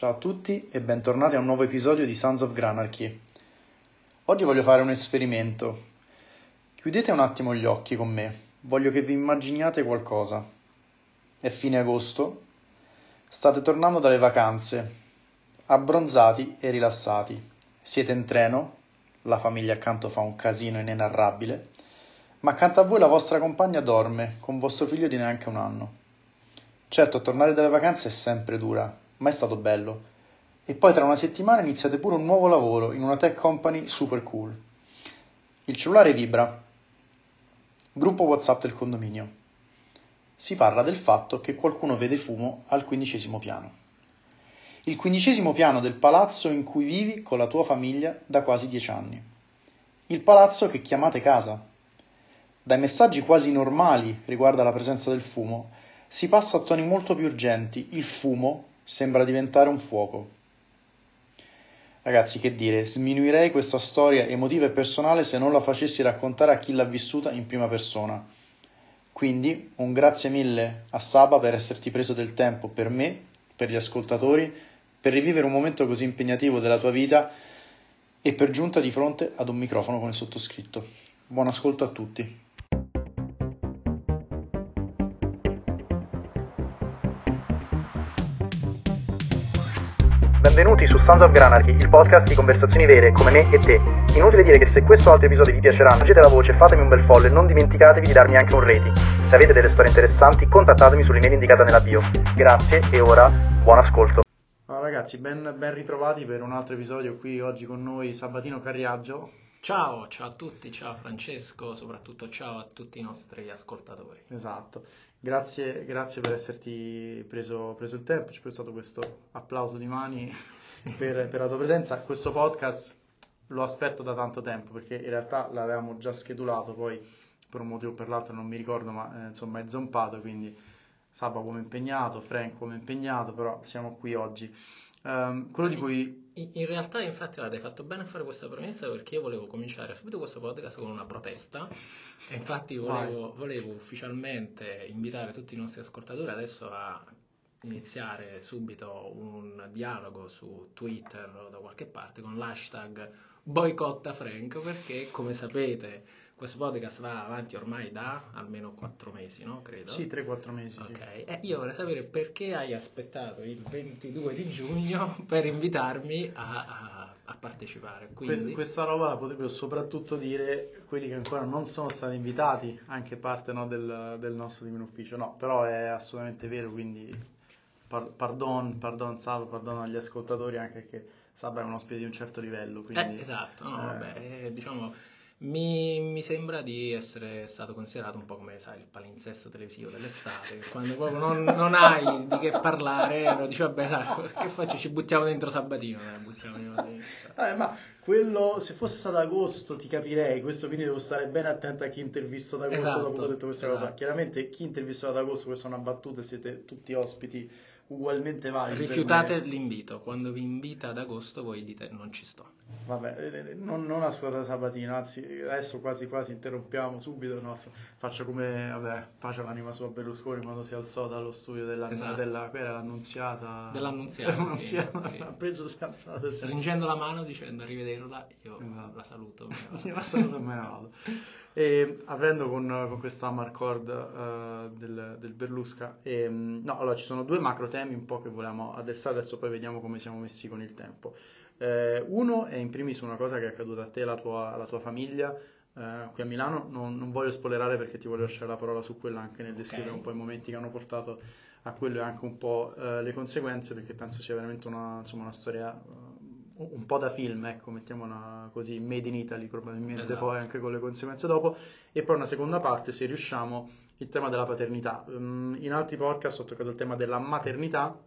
Ciao a tutti e bentornati a un nuovo episodio di Sons of Granarchy. Oggi voglio fare un esperimento. Chiudete un attimo gli occhi con me, voglio che vi immaginiate qualcosa. È fine agosto, state tornando dalle vacanze, abbronzati e rilassati. Siete in treno, la famiglia accanto fa un casino inenarrabile, ma accanto a voi la vostra compagna dorme con vostro figlio di neanche un anno. Certo, tornare dalle vacanze è sempre dura, ma è stato bello. E poi tra una settimana iniziate pure un nuovo lavoro in una tech company super cool. Il cellulare vibra. Gruppo WhatsApp del condominio. Si parla del fatto che qualcuno vede fumo al quindicesimo piano. Il quindicesimo piano del palazzo in cui vivi con la tua famiglia da quasi dieci anni. Il palazzo che chiamate casa. Dai messaggi quasi normali riguardo alla presenza del fumo, si passa a toni molto più urgenti. Il fumo sembra diventare un fuoco. Ragazzi, che dire, sminuirei questa storia emotiva e personale se non la facessi raccontare a chi l'ha vissuta in prima persona. Quindi un grazie mille a Saba per esserti preso del tempo per me, per gli ascoltatori, per rivivere un momento così impegnativo della tua vita e per giunta di fronte ad un microfono con il sottoscritto. Buon ascolto a tutti. Benvenuti su Sons of Granarchy, il podcast di conversazioni vere come me e te. Inutile dire che se questo o altri episodi vi piaceranno, leggete la voce, fatemi un bel follow e non dimenticatevi di darmi anche un rating. Se avete delle storie interessanti, contattatemi sull'email indicata nella bio. Grazie e ora buon ascolto. Ciao ragazzi, ben, ben ritrovati per un altro episodio qui oggi con noi Sabatino Carriaggio. Ciao, ciao a tutti, ciao Francesco, soprattutto ciao a tutti i nostri ascoltatori. Esatto. Grazie, grazie per esserti preso, preso, il tempo, ci hai prestato questo applauso di mani per, per, la tua presenza. Questo podcast lo aspetto da tanto tempo perché in realtà l'avevamo già schedulato, poi per un motivo o per l'altro non mi ricordo, ma eh, insomma è zompato, quindi Saba come impegnato, Frank come impegnato, però siamo qui oggi. Um, quello di cui... In, realtà infatti avete fatto bene a fare questa premessa perché io volevo cominciare subito questo podcast con una protesta. E infatti volevo, volevo ufficialmente invitare tutti i nostri ascoltatori adesso a iniziare subito un dialogo su Twitter o da qualche parte con l'hashtag boicotta Frank perché come sapete questo podcast va avanti ormai da almeno 4 mesi, no? Credo. Sì, 3-4 mesi. Ok, sì. e io vorrei sapere perché hai aspettato il 22 di giugno per invitarmi a, a, a partecipare. Quindi... Questa roba la potrebbero soprattutto dire quelli che ancora non sono stati invitati, anche parte no, del, del, nostro team ufficio. No, però è assolutamente vero, quindi par- pardon, pardon Sab, pardon agli ascoltatori, anche perché Sab è un ospite di un certo livello. Quindi, eh, esatto, no, eh... vabbè, eh, diciamo mi, mi, sembra di essere stato considerato un po' come sai, il palinsesto televisivo dell'estate, quando proprio non, non hai di che parlare, lo dici vabbè, dai, che faccio? Ci buttiamo dentro Sabatino. Eh, buttiamo dentro. Eh, ma quello, se fosse stato agosto ti capirei, questo quindi devo stare bene attento a chi intervisto ad agosto esatto, dopo che ho detto questa esatto. cosa. Chiaramente chi intervisto ad agosto, questa è una battuta, siete tutti ospiti ugualmente validi. Rifiutate l'invito, quando vi invita ad agosto voi dite non ci sto. Vabbè, eh, eh, non, non ascoltate Sabatino, anzi adesso quasi quasi interrompiamo subito, no, faccio come, vabbè, pace l'anima sua Berlusconi quando si alzò dallo studio della, esatto. della era l'annunziata. Dell'annunziata, dell'annunziata sì, ha preso si è alzato. Stringendo la mano dicendo arrivederla, io esatto. la saluto. io la saluto e me ne vado. E aprendo con, con questa Marcord uh, del, del Berlusca, e, mm, no, allora ci sono due macro temi un po' che volevamo addersare, adesso poi vediamo come siamo messi con il tempo. Eh, uno è in primis una cosa che è accaduta a te e alla tua, alla tua famiglia eh, qui a Milano, non, non, voglio spoilerare perché ti voglio lasciare la parola su quella anche nel descrivere okay. un po' i momenti che hanno portato a quello e anche un po' eh, le conseguenze perché penso sia veramente una, insomma, una storia un po' da film, ecco, mettiamola così, made in Italy probabilmente esatto. poi anche con le conseguenze dopo, e poi una seconda parte, se riusciamo, il tema della paternità. Um, in altri podcast ho toccato il tema della maternità,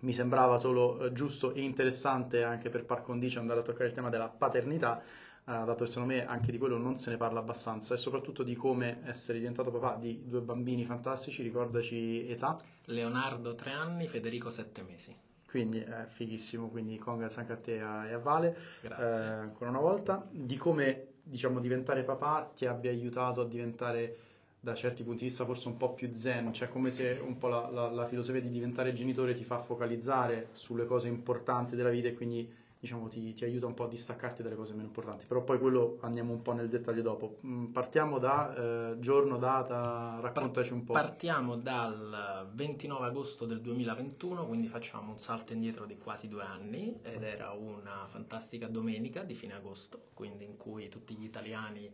mi sembrava solo uh, giusto e interessante anche per par condicio andare a toccare il tema della paternità, uh, dato che secondo me anche di quello non se ne parla abbastanza, e soprattutto di come essere diventato papà di due bambini fantastici, ricordaci età. Leonardo 3 anni, Federico 7 mesi quindi è fighissimo, quindi congrats anche a te e a Vale, Grazie. Eh, ancora una volta, di come diciamo diventare papà ti abbia aiutato a diventare da certi punti di vista forse un po' più zen, cioè come se un po' la, la, la filosofia di diventare genitore ti fa focalizzare sulle cose importanti della vita e quindi diciamo, ti, ti, aiuta un po' a distaccarti dalle cose meno importanti, però poi quello andiamo un po' nel dettaglio dopo. Mm, partiamo da eh, giorno, data, raccontaci un po'. Partiamo dal 29 agosto del 2021, quindi facciamo un salto indietro di quasi due anni ed era una fantastica domenica di fine agosto, quindi in cui tutti gli italiani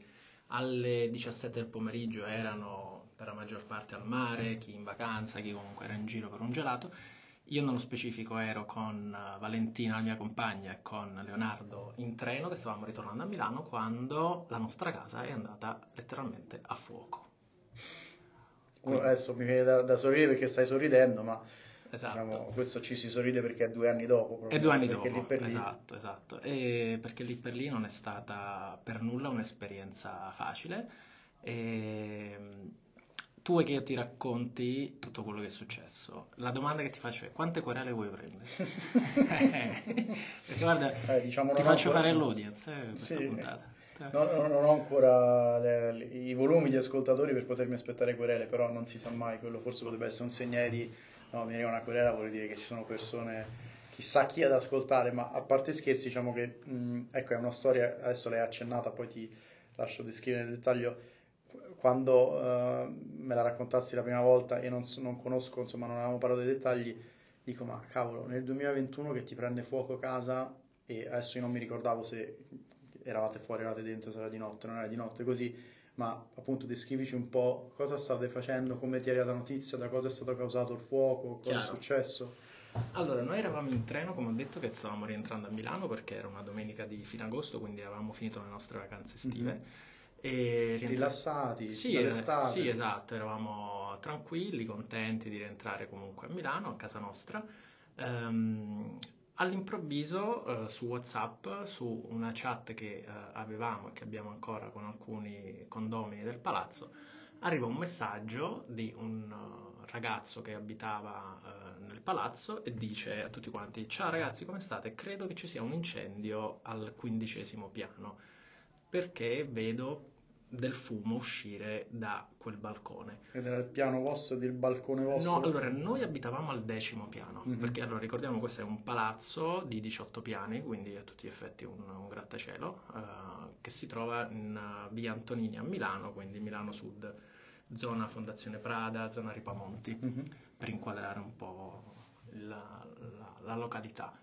alle 17 del pomeriggio erano per la maggior parte al mare, chi in vacanza, chi comunque era in giro per un gelato io nello specifico ero con eh, Valentina, la mia compagna, e con Leonardo in treno che stavamo ritornando a Milano quando la nostra casa è andata letteralmente a fuoco. Quindi... Adesso mi viene da, da, sorridere perché stai sorridendo, ma esatto. diciamo, questo ci si sorride perché è due anni dopo. È due anni dopo, lì lì... esatto, esatto. E perché lì per lì non è stata per nulla un'esperienza facile. E tu vuoi che io ti racconti tutto quello che è successo. La domanda che ti faccio è quante querele vuoi prendere? Perché guarda, eh, diciamo ti faccio ancora... fare l'audience eh, questa sì. puntata. No, no, non ho ancora le, le, i volumi di ascoltatori per potermi aspettare querele, però non si sa mai, quello forse potrebbe essere un segnale di no, mi arriva una querela, vuol dire che ci sono persone, chissà chi ad ascoltare, ma a parte scherzi, diciamo che, mh, ecco, è una storia, adesso l'hai accennata, poi ti lascio descrivere nel dettaglio, quando uh, me la raccontassi la prima volta e non, non, conosco, insomma, non avevamo parlato dei dettagli, dico, ma cavolo, nel 2021 che ti prende fuoco casa e adesso io non mi ricordavo se eravate fuori, eravate dentro, se era di notte, non era di notte, così, ma appunto descrivici un po' cosa state facendo, come ti è arrivata la notizia, da cosa è stato causato il fuoco, cosa Chiaro. è successo. Allora, noi eravamo in treno, come ho detto, che stavamo rientrando a Milano perché era una domenica di fine agosto, quindi avevamo finito le nostre vacanze estive. Mm-hmm e rilassati, sì, eh, sì, esatto, eravamo tranquilli, contenti di rientrare comunque a Milano, a casa nostra. Um, all'improvviso uh, su WhatsApp, su una chat che uh, avevamo e che abbiamo ancora con alcuni condomini del palazzo, arriva un messaggio di un uh, ragazzo che abitava nel palazzo e dice a tutti quanti: Ciao ragazzi, come state? Credo che ci sia un incendio al quindicesimo piano perché vedo del fumo uscire da quel balcone. Ed era il piano vostro del balcone vostro? No, allora noi abitavamo al decimo piano, mm-hmm. perché allora ricordiamo questo è un palazzo di 18 piani, quindi a tutti gli effetti un, un grattacielo, uh, che si trova in uh, via Antonini a Milano, quindi Milano Sud, zona Fondazione Prada, zona Ripamonti, mm-hmm. per inquadrare un po' la, la, la località.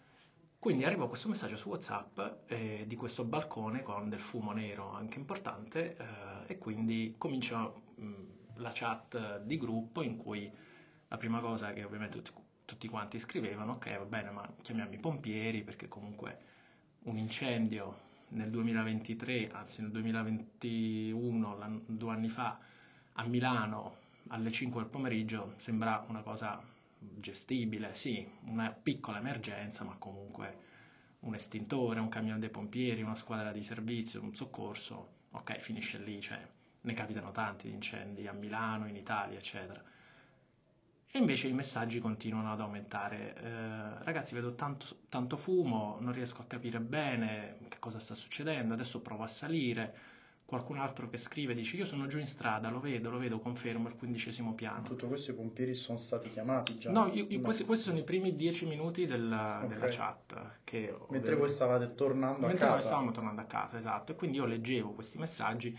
Quindi arriva questo messaggio su WhatsApp eh, di questo balcone con del fumo nero anche importante eh, e quindi comincia mh, la chat di gruppo in cui la prima cosa che ovviamente tutti, tutti quanti scrivevano, ok va bene ma chiamiamo i pompieri perché comunque un incendio nel 2023, anzi nel 2021, due anni fa, a Milano alle 5 del pomeriggio sembra una cosa gestibile, sì, una piccola emergenza, ma comunque un estintore, un camion dei pompieri, una squadra di servizio, un soccorso, ok, finisce lì, cioè ne capitano tanti di incendi a Milano, in Italia, eccetera. E invece i messaggi continuano ad aumentare. Eh, ragazzi, vedo tanto, tanto fumo, non riesco a capire bene che cosa sta succedendo, adesso provo a salire qualcun altro che scrive dice io sono giù in strada, lo vedo, lo vedo, confermo, il quindicesimo piano. Tutto questo i pompieri sono stati chiamati già? No, io, io, no. Questi, questi, sono i primi dieci minuti della, okay. della chat. Che Mentre voi stavate tornando Mentre a casa? Mentre stavamo tornando a casa, esatto. E quindi io leggevo questi messaggi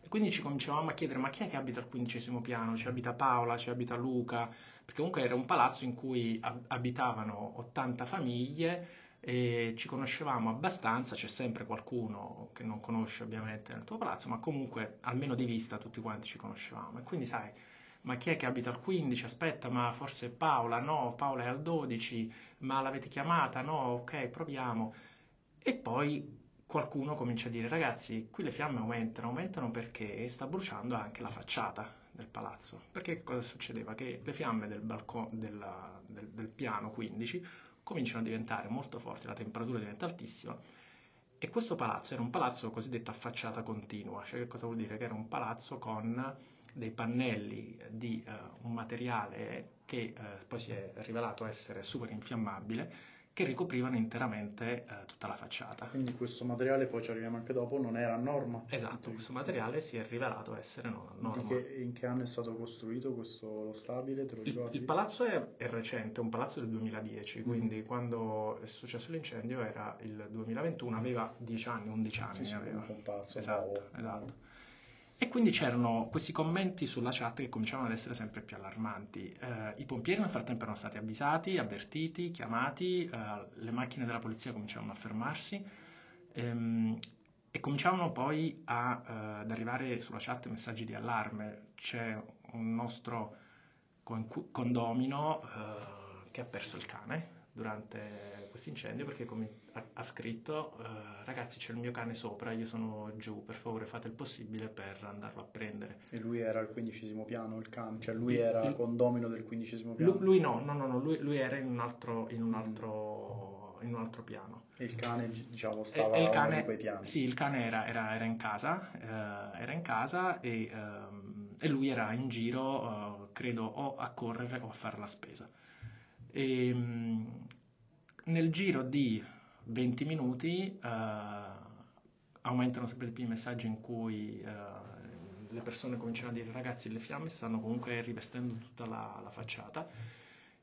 e quindi ci cominciavamo a chiedere ma chi è che abita al quindicesimo piano? Ci abita Paola, ci abita Luca? Perché comunque era un palazzo in cui abitavano 80 famiglie e ci conoscevamo abbastanza, c'è sempre qualcuno che non conosce ovviamente nel tuo palazzo, ma comunque almeno di vista tutti quanti ci conoscevamo. E quindi sai, ma chi è che abita al 15? Aspetta, ma forse Paola? No, Paola è al 12, ma l'avete chiamata? No, ok, proviamo. E poi qualcuno comincia a dire, ragazzi, qui le fiamme aumentano, aumentano perché sta bruciando anche la facciata del palazzo. Perché cosa succedeva? Che le fiamme del, balcone, della, del, del piano 15 cominciano a diventare molto forti, la temperatura diventa altissima e questo palazzo era un palazzo cosiddetto a facciata continua, cioè che cosa vuol dire? Che era un palazzo con dei pannelli di uh, un materiale che uh, poi si è rivelato essere super infiammabile, che ricoprivano interamente eh, tutta la facciata. Quindi questo materiale, poi ci arriviamo anche dopo, non era a norma? Esatto, questo materiale si è rivelato essere non a norma. Che, in che anno è stato costruito questo lo stabile? Te lo il, il, palazzo è, è, recente, è un palazzo del 2010, mm. quindi quando è successo l'incendio era il 2021, aveva 10 anni, 11 anni. Sì, aveva. un palazzo esatto, nuovo. esatto. E quindi c'erano questi commenti sulla chat che cominciavano ad essere sempre più allarmanti. Eh, I pompieri nel frattempo erano stati avvisati, avvertiti, chiamati, eh, le macchine della polizia cominciavano a fermarsi ehm, e cominciavano poi a, eh, ad arrivare sulla chat messaggi di allarme. C'è un nostro condomino eh, che ha perso il cane durante questo incendio perché come ha, scritto uh, ragazzi c'è il mio cane sopra, io sono giù, per favore fate il possibile per andarlo a prendere. E lui era al quindicesimo piano il cane, cioè lui era il, condomino del quindicesimo piano? Lui, lui no, no, no, no lui, lui, era in un altro, in un altro, in un altro piano. E il cane diciamo stava e, il cane, in quei piani? Sì, il cane era, era, era in casa, uh, era in casa e, um, e, lui era in giro, uh, credo, o a correre o a fare la spesa. E, ehm, nel giro di 20 minuti uh, aumentano sempre di più i messaggi in cui uh, le persone cominciano a dire ragazzi le fiamme stanno comunque rivestendo tutta la, la facciata.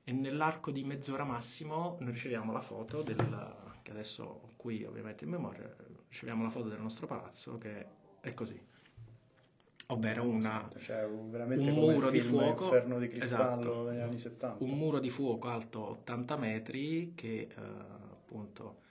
E nell'arco di mezz'ora massimo noi riceviamo la foto del, che adesso qui ovviamente in memoria riceviamo la foto del nostro palazzo che è così ovvero una, cioè, un muro di fuoco. Inferno di cristallo esatto, negli anni 70 un muro di fuoco alto 80 metri che eh, appunto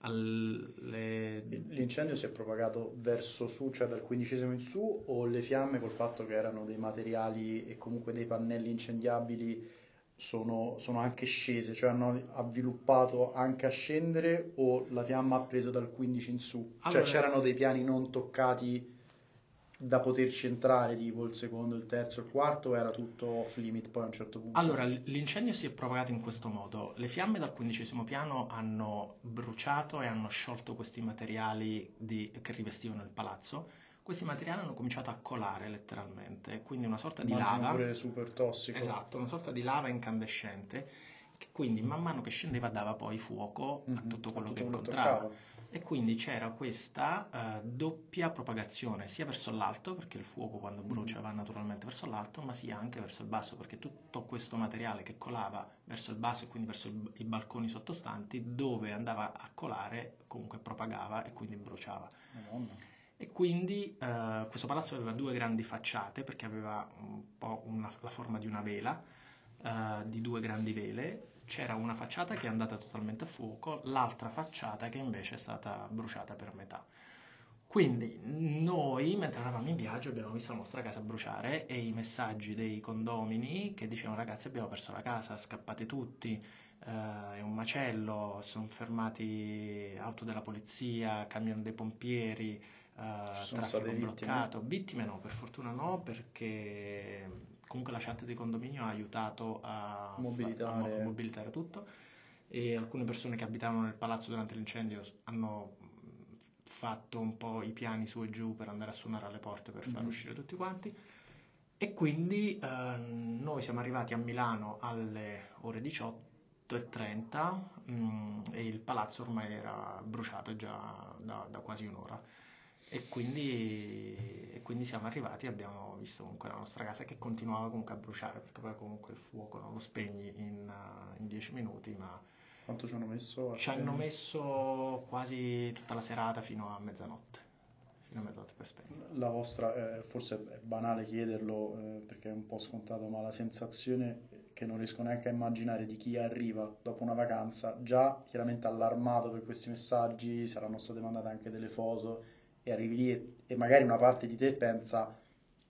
alle... l'incendio si è propagato verso su cioè dal quindicesimo in su o le fiamme col fatto che erano dei materiali e comunque dei pannelli incendiabili sono, sono anche scese cioè hanno avviluppato anche a scendere o la fiamma ha preso dal 15 in su? Cioè, allora, cioè c'erano dei piani non toccati da poterci entrare, tipo il secondo, il terzo, il quarto, era tutto off limit poi a un certo punto? Allora, l'incendio si è propagato in questo modo. Le fiamme dal quindicesimo piano hanno bruciato e hanno sciolto questi materiali di, che rivestivano il palazzo. Questi materiali hanno cominciato a colare letteralmente, quindi una sorta di Immagino lava. pure super tossico. Esatto, una sorta di lava incandescente che quindi man mano che scendeva dava poi fuoco mm-hmm, a tutto quello a tutto che incontrava e quindi c'era questa uh, doppia propagazione sia verso l'alto perché il fuoco quando brucia va naturalmente verso l'alto ma sia anche verso il basso perché tutto questo materiale che colava verso il basso e quindi verso il, i balconi sottostanti dove andava a colare comunque propagava e quindi bruciava Madonna. e quindi uh, questo palazzo aveva due grandi facciate perché aveva un po' una, la forma di una vela uh, di due grandi vele c'era una facciata che è andata totalmente a fuoco, l'altra facciata che invece è stata bruciata per metà. Quindi noi, mentre eravamo in viaggio, abbiamo visto la nostra casa bruciare e i messaggi dei condomini che dicevano ragazzi abbiamo perso la casa, scappate tutti, eh, è un macello, sono fermati auto della polizia, camion dei pompieri, eh, traffico bloccato. Vittime no, per fortuna no, perché comunque la chat di condominio ha aiutato a mobilitare. a mobilitare tutto e alcune persone che abitavano nel palazzo durante l'incendio hanno fatto un po' i piani su e giù per andare a suonare alle porte per far mm-hmm. uscire tutti quanti e quindi eh, noi siamo arrivati a Milano alle ore 18.30 mh, mm, e il palazzo ormai era bruciato già da, da quasi un'ora e quindi, e quindi, siamo arrivati e abbiamo visto comunque la nostra casa che continuava comunque a bruciare perché poi comunque il fuoco non lo spegni in, in dieci minuti ma quanto ci hanno messo? ci hanno messo quasi tutta la serata fino a mezzanotte fino a mezzanotte per spegnere la vostra eh, forse è banale chiederlo eh, perché è un po' scontato ma la sensazione che non riesco neanche a immaginare di chi arriva dopo una vacanza già chiaramente allarmato per questi messaggi saranno state mandate anche delle foto e arrivi lì e, e magari una parte di te pensa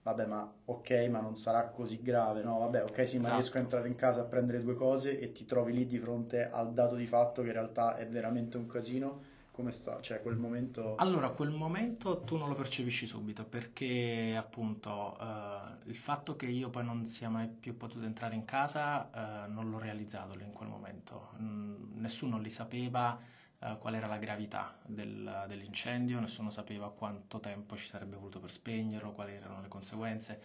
vabbè ma ok ma non sarà così grave no vabbè ok sì ma esatto. riesco a entrare in casa a prendere due cose e ti trovi lì di fronte al dato di fatto che in realtà è veramente un casino come sta? Cioè quel momento... Allora, quel momento tu non lo percepisci subito perché appunto eh, il fatto che io poi non sia mai più potuto entrare in casa eh, non l'ho realizzato lì in quel momento. Mm, nessuno li sapeva, eh, qual era la gravità del, dell'incendio, nessuno sapeva quanto tempo ci sarebbe voluto per spegnerlo, quali erano le conseguenze,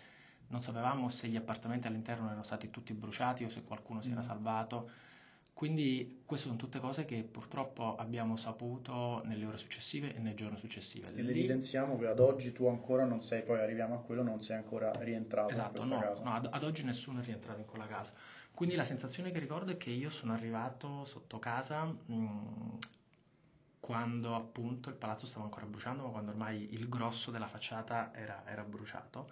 non sapevamo se gli appartamenti all'interno erano stati tutti bruciati o se qualcuno si era mm. salvato. Quindi queste sono tutte cose che purtroppo abbiamo saputo nelle ore successive e nei giorni successivi. E evidenziamo che ad oggi tu ancora non sei, poi arriviamo a quello, non sei ancora rientrato esatto, in questa no, casa. No, ad, ad, oggi nessuno è rientrato in quella casa. Quindi la sensazione che ricordo è che io sono arrivato sotto casa mh, mm, quando appunto il palazzo stava ancora bruciando, ma quando ormai il grosso della facciata era, era bruciato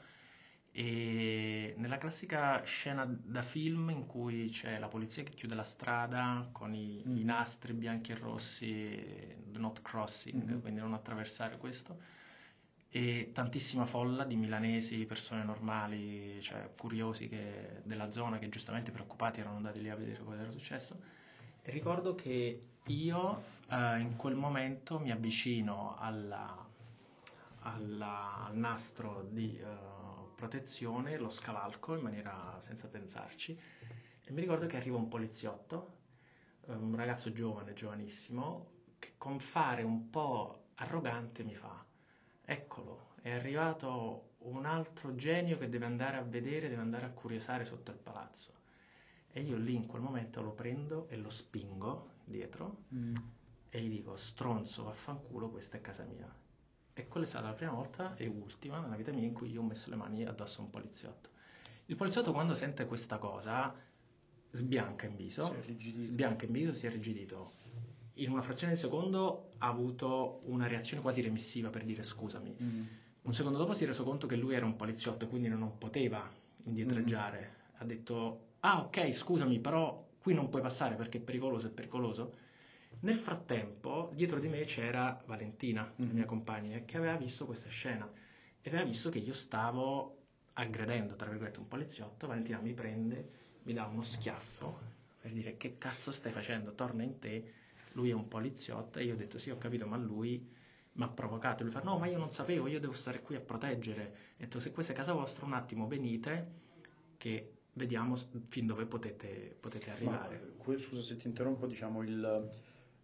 e nella classica scena da film in cui c'è la polizia che chiude la strada con i, mm. i nastri bianchi e rossi, not crossing, mm-hmm. quindi non attraversare questo, e tantissima folla di milanesi, persone normali, cioè curiosi che, della zona che giustamente preoccupati erano andati lì a vedere cosa era successo. E ricordo che io eh, in quel momento mi avvicino alla, alla, al nastro di... Uh, protezione, lo scavalco in maniera senza pensarci e mi ricordo che arriva un poliziotto, eh, un ragazzo giovane, giovanissimo, che con fare un po' arrogante mi fa, eccolo, è arrivato un altro genio che deve andare a vedere, deve andare a curiosare sotto il palazzo. E io lì in quel momento lo prendo e lo spingo dietro mm. e gli dico stronzo, vaffanculo, questa è casa mia. E quella è stata la prima volta e ultima nella vita mia in cui io ho messo le mani addosso a un poliziotto. Il poliziotto quando sente questa cosa sbianca in viso, sbianca in viso, si è rigidito. In una frazione di secondo ha avuto una reazione quasi remissiva per dire scusami. Mm. Un secondo dopo si è reso conto che lui era un poliziotto quindi non poteva indietreggiare. Mm. Ha detto, ah ok scusami però qui non puoi passare perché è pericoloso, è pericoloso nel frattempo, dietro di me c'era Valentina, mm-hmm. la mia compagna, che aveva visto questa scena e aveva visto che io stavo aggredendo, tra virgolette, un poliziotto. Valentina mi prende, mi dà uno schiaffo per dire che cazzo stai facendo, torna in te. Lui è un poliziotto e io ho detto sì, ho capito, ma lui mi ha provocato. Lui fa no, ma io non sapevo, io devo stare qui a proteggere. Ho detto se questa è casa vostra, un attimo venite che vediamo fin dove potete, potete arrivare. Ma, scusa se ti interrompo, diciamo il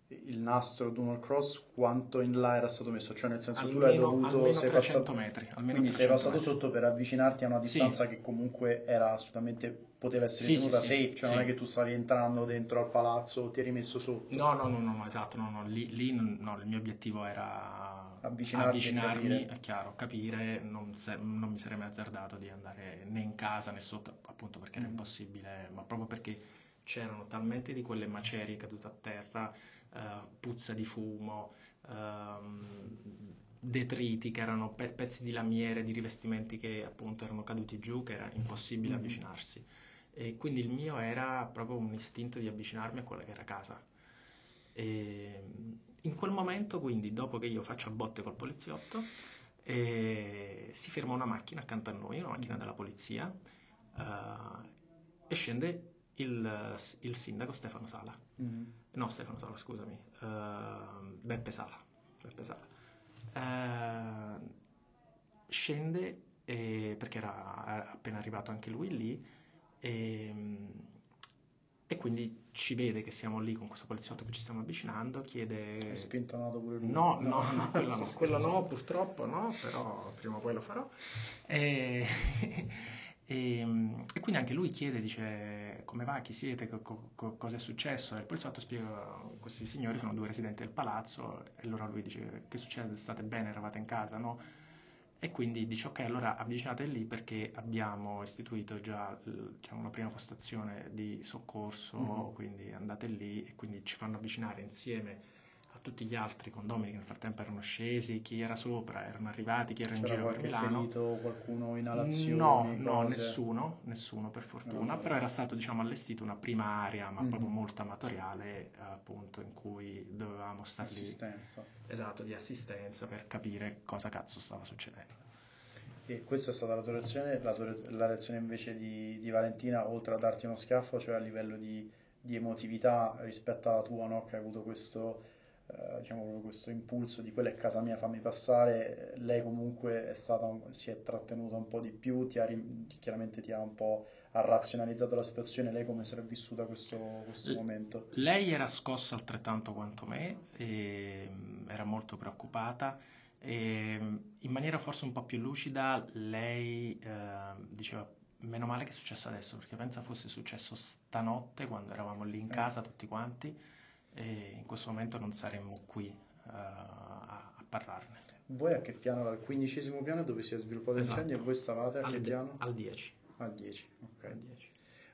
il nastro Dumal Cross quanto in là era stato messo, cioè nel senso almeno, tu l'hai dovuto sei passato, metri, quindi sei passato metri. sotto per avvicinarti a una distanza sì. che comunque era assolutamente poteva essere sì, tenuta sì, safe, cioè non è che tu stavi entrando dentro al palazzo o ti eri messo sotto. No, no, no, no, esatto, no, no, lì, lì no, il mio obiettivo era avvicinarmi, è chiaro, capire, non, se, non, mi sarei mai azzardato di andare né in casa né sotto, appunto perché mm. era impossibile, ma proprio perché c'erano talmente di quelle macerie cadute a terra uh, puzza di fumo, uh, detriti che erano pe- pezzi di lamiere, di rivestimenti che appunto erano caduti giù, che era impossibile mm-hmm. avvicinarsi. E quindi il mio era proprio un istinto di avvicinarmi a quella che era casa. E in quel momento, quindi, dopo che io faccio a botte col poliziotto, eh, si ferma una macchina accanto a noi, una macchina della polizia, uh, e scende il, il sindaco Stefano Sala. Mm-hmm. No, Stefano Sala, scusami. Uh, Beppe Sala. Beppe Sala. Uh, scende e, perché era appena arrivato anche lui lì e, e, quindi ci vede che siamo lì con questo poliziotto che ci stiamo avvicinando, chiede... Hai spintonato pure lui? No, no, no, quello no, quello no, purtroppo no, però prima o poi lo farò. E... E, ehm, e, quindi anche lui chiede, dice come va, chi siete, co- co- cosa è successo? E il poliziotto spiega, questi signori sono due residenti del palazzo e allora lui dice che succede, state bene, eravate in casa, no? E quindi dice ok, allora avvicinate lì perché abbiamo istituito già diciamo, una prima postazione di soccorso, mm-hmm. quindi andate lì e quindi ci fanno avvicinare insieme a tutti gli altri condomini che nel frattempo erano scesi, chi era sopra, erano arrivati, chi era in giro per Milano. ferito, qualcuno inalazioni? No, no, nessuno, nessuno per fortuna, no, però era stato diciamo allestito una prima area, ma mm-hmm. proprio molto amatoriale, appunto, in cui dovevamo stare lì. Assistenza. Esatto, di assistenza per capire cosa cazzo stava succedendo. E questa è stata la tua reazione, la, tua, la reazione invece di, di, Valentina, oltre a darti uno schiaffo, cioè a livello di, di emotività rispetto alla tua, no? che hai avuto questo diciamo proprio questo impulso di quella è casa mia, fammi passare, lei comunque è stata, si è trattenuta un po' di più, ti ha, chiaramente ti ha un po' ha razionalizzato la situazione, lei come si è vissuta questo, questo momento? Lei era scossa altrettanto quanto me, mm, era molto preoccupata e mm, in maniera forse un po' più lucida lei eh, diceva meno male che è successo adesso, perché pensa fosse successo stanotte quando eravamo lì in Eh. casa tutti quanti e in questo momento non saremmo qui eh, a, a parlarne. Voi a che piano? Al quindicesimo piano dove si è sviluppato Esatto. l'incendio e voi stavate a Al, che piano? al 10. Al 10, ok. Al 10.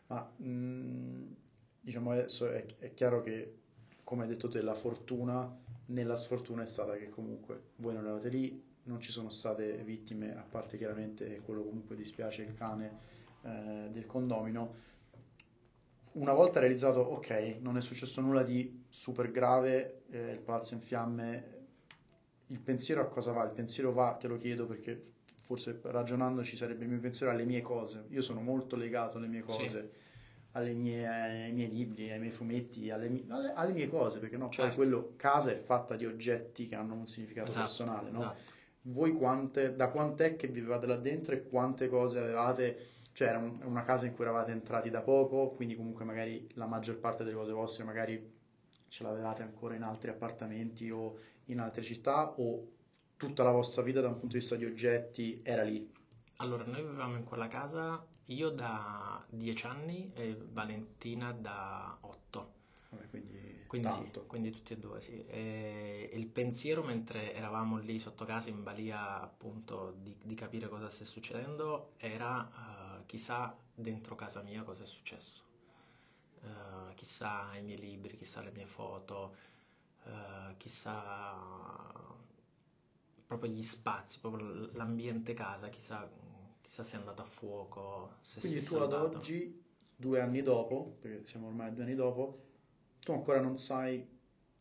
Ma mh, diciamo adesso è, è chiaro che, come hai detto te, la fortuna nella sfortuna è stata che comunque voi non eravate lì, non ci sono state vittime, a parte chiaramente quello comunque dispiace il cane eh, del condomino. Una volta realizzato, ok, non è successo nulla di super grave, eh, il palazzo in fiamme, il pensiero a cosa va? Il pensiero va, te lo chiedo perché forse ragionandoci sarebbe il mio pensiero alle mie cose. Io sono molto legato alle mie Sì. cose, alle mie- ai miei libri, ai miei fumetti, alle, mie- alle- alle mie cose, perché no, poi Certo. quello, casa è fatta di oggetti che hanno un significato Esatto, personale, no? esatto. Voi quante, da quant'è che vivevate là dentro e quante cose avevate? Cioè era un- una casa in cui eravate entrati da poco, quindi comunque magari la maggior parte delle cose vostre magari ce l'avevate ancora in altri appartamenti o in altre città o tutta la vostra vita da un punto di vista di oggetti era lì? Allora, noi vivevamo in quella casa, io da 10 anni e Valentina da 8. Vabbè, quindi, Quindi sì, quindi tutti e due sì. E il pensiero mentre eravamo lì sotto casa in balia appunto di, di capire cosa stesse succedendo era eh, chissà dentro casa mia cosa è successo. Eh, chissà i miei libri, chissà le mie foto, eh, chissà proprio gli spazi, proprio l'ambiente casa, chissà, chissà se è andato a fuoco, se Quindi si tu ad oggi, due anni dopo, perché siamo ormai due anni dopo, tu ancora non sai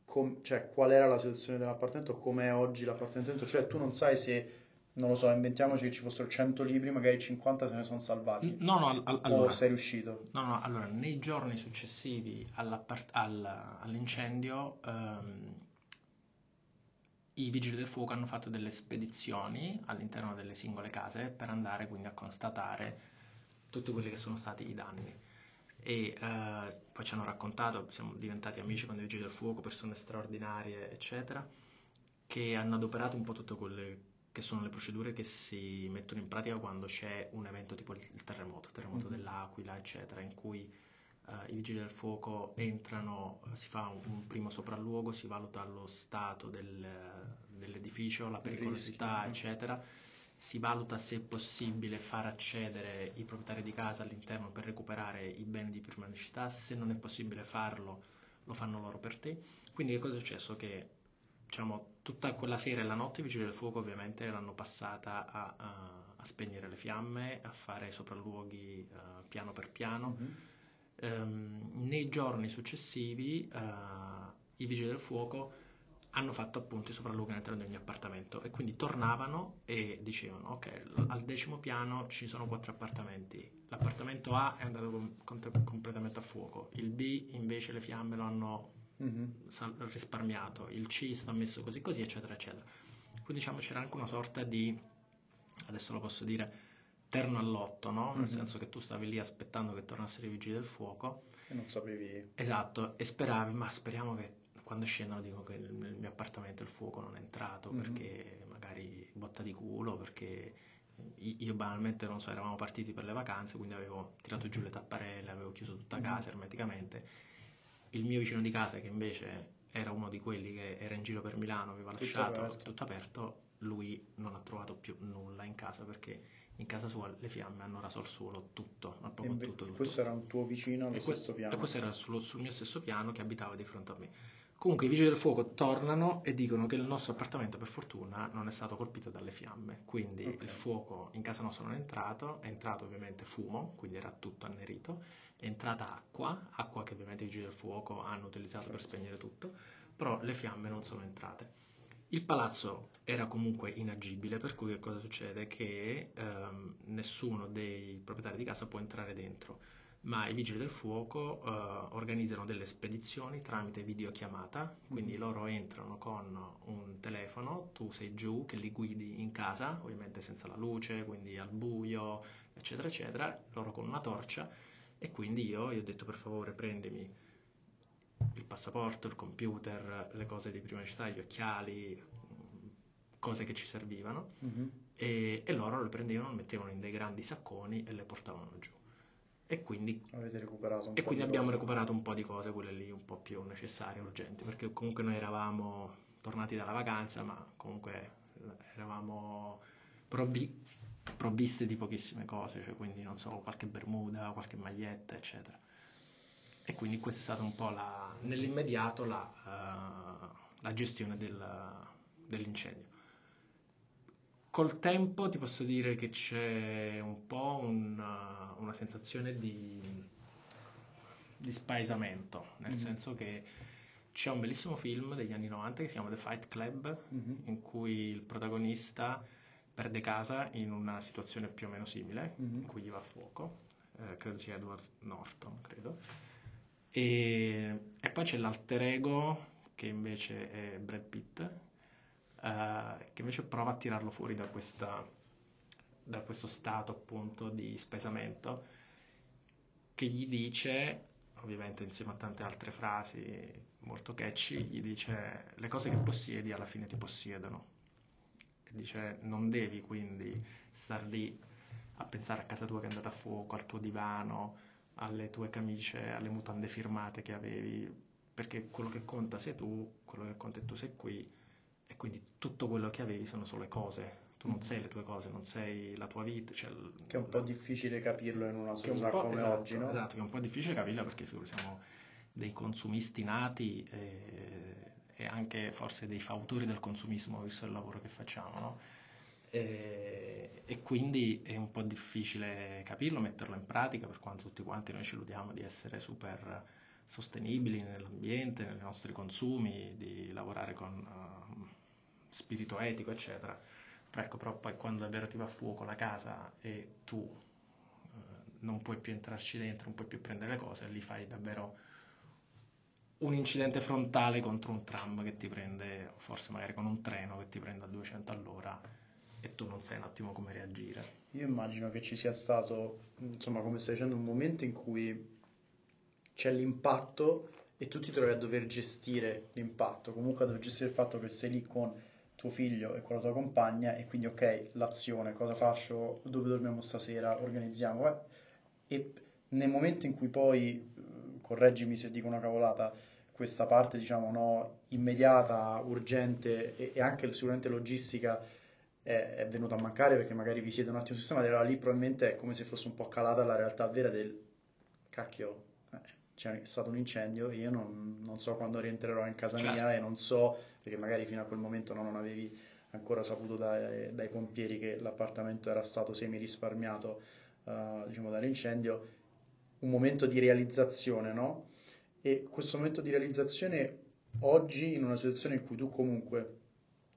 com- cioè, qual era la situazione dell'appartamento, com'è oggi l'appartamento, cioè tu non sai se, non lo so, inventiamoci che ci fossero 100 libri, magari 50 se ne sono salvati, No, no, al- al- o allora, sei riuscito. No, no, allora, nei giorni successivi al- all'incendio, ehm, i vigili del fuoco hanno fatto delle spedizioni all'interno delle singole case per andare quindi a constatare tutti quelli che sono stati i danni. E eh, poi ci hanno raccontato, siamo diventati amici con i vigili del fuoco, persone straordinarie, eccetera, che hanno adoperato un po' tutte quelle che sono le procedure che si mettono in pratica quando c'è un evento tipo il terremoto, il terremoto Mhm. dell'Aquila, eccetera, in cui eh, i vigili del fuoco entrano, si fa un, un primo sopralluogo, si valuta lo stato del- dell'edificio, la pericolosità, rischio. eccetera. Si valuta se è possibile far accedere i proprietari di casa all'interno per recuperare i beni di prima necessità, se non è possibile farlo, lo fanno loro per te. Quindi che cosa è successo? Che diciamo, tutta quella sera e la notte i vigili del fuoco ovviamente l'hanno passata a, a- a spegnere le fiamme, a fare sopralluoghi eh, piano per piano. Mhm. Ehm, nei giorni successivi eh, i vigili del fuoco hanno fatto appunto i sopralluoghi all'interno di ogni appartamento e quindi tornavano e dicevano ok, al decimo piano ci sono quattro appartamenti, l'appartamento A è andato com- com- completamente a fuoco, il B invece le fiamme lo hanno Mhm. sal- risparmiato, il C sta messo così così, eccetera, eccetera. Quindi diciamo c'era anche una sorta di, adesso lo posso dire, terno all'otto, no? Nel Mhm. senso che tu stavi lì aspettando che tornassero i vigili del fuoco, E non sapevi... esatto, e speravi, ma speriamo che quando scendono dico che nel mio appartamento il fuoco non è entrato Mhm. perché magari botta di culo, perché io banalmente non so, eravamo partiti per le vacanze, quindi avevo tirato giù le tapparelle, avevo chiuso tutta Mhm. casa ermeticamente. Il mio vicino di casa, che invece era uno di quelli che era in giro per Milano, aveva Tutto lasciato aperto. tutto aperto, lui non ha trovato più nulla in casa perché in casa sua le fiamme hanno raso al suolo tutto, ma proprio tutto, tutto. questo era un tuo vicino allo E stesso piano. E questo era sullo- sul mio stesso piano che abitava di fronte a me. Comunque i vigili del fuoco tornano e dicono che il nostro appartamento per fortuna non è stato colpito dalle fiamme, quindi Ok. il fuoco in casa nostra non è entrato, è entrato ovviamente fumo, quindi era tutto annerito, è entrata acqua, acqua che ovviamente i vigili del fuoco hanno utilizzato per Certo. spegnere tutto, però le fiamme non sono entrate. Il palazzo era comunque inagibile, per cui che cosa succede? Che ehm, nessuno dei proprietari di casa può entrare dentro, ma i vigili del fuoco eh, organizzano delle spedizioni tramite videochiamata, quindi Mhm. loro entrano con un telefono, tu sei giù che li guidi in casa, ovviamente senza la luce, quindi al buio, eccetera, eccetera, loro con una torcia e quindi io gli ho detto per favore prendimi il passaporto, il computer, le cose di prima necessità, gli occhiali, cose che ci servivano Mhm. e, e loro le prendevano, le mettevano in dei grandi sacconi e le portavano giù. E quindi, Avete recuperato un e quindi di abbiamo cose. recuperato un po' di cose, quelle lì un po' più necessarie, urgenti, perché comunque noi eravamo tornati dalla vacanza, ma comunque eravamo provvi- provvisti di pochissime cose, cioè quindi non so, qualche bermuda, qualche maglietta, eccetera. E quindi questa è stata un po' la, nell'immediato la, eh, la gestione del- dell'incendio. Col tempo ti posso dire che c'è un po' una, una sensazione di, di spaesamento, nel Mhm. senso che c'è un bellissimo film degli anni 90 che si chiama The Fight Club, Mhm. in cui il protagonista perde casa in una situazione più o meno simile, Mhm. in cui gli va a fuoco, eh, credo sia Edward Norton, credo. E, e poi c'è l'alter ego che invece è Brad Pitt, eh, che invece prova a tirarlo fuori da, questa, da questo stato appunto di spesamento, che gli dice, ovviamente insieme a tante altre frasi molto catchy, gli dice le cose che possiedi alla fine ti possiedono. Dice non devi quindi star lì a pensare a casa tua che è andata a fuoco, al tuo divano, alle tue camicie, alle mutande firmate che avevi, perché quello che conta sei tu, quello che conta è tu sei qui, e quindi tutto quello che avevi sono solo le cose. Tu non sei le tue cose, non sei la tua vita. Cioè, Che è un po' difficile capirlo in una un società po'- come esatto, oggi, no? Esatto, che è un po' difficile capirla perché siamo dei consumisti nati e, e anche forse dei fautori del consumismo, visto il lavoro che facciamo, no? E, e quindi è un po' difficile capirlo, metterlo in pratica, per quanto tutti quanti noi ci illudiamo di essere super sostenibili nell'ambiente, nei nostri consumi, di lavorare con eh, spirito etico, eccetera. Però ecco, però poi quando davvero ti va a fuoco la casa e tu eh, non puoi più entrarci dentro, non puoi più prendere le cose, lì fai davvero un incidente frontale contro un tram che ti prende, forse magari con un treno che ti prende a 200 all'ora e tu non sai un attimo come reagire. Io immagino che ci sia stato, insomma, come stai dicendo, un momento in cui c'è l'impatto e tu ti trovi a dover gestire l'impatto, comunque a dover gestire il fatto che sei lì con tuo figlio e con la tua compagna e quindi ok, l'azione, cosa faccio, dove dormiamo stasera, organizziamo, eh. e nel momento in cui poi, correggimi se dico una cavolata, questa parte diciamo no, immediata, urgente e, e anche sicuramente logistica è, è venuta a mancare perché magari vi siete un attimo sistemati, allora lì probabilmente è come se fosse un po' calata la realtà vera del cacchio, eh, c'è stato un incendio io non, non so quando rientrerò in casa Certo. mia e non so, perché magari fino a quel momento no, non avevi ancora saputo dai, dai pompieri che l'appartamento era stato semi risparmiato eh, diciamo dall'incendio, un momento di realizzazione, no? E questo momento di realizzazione oggi in una situazione in cui tu comunque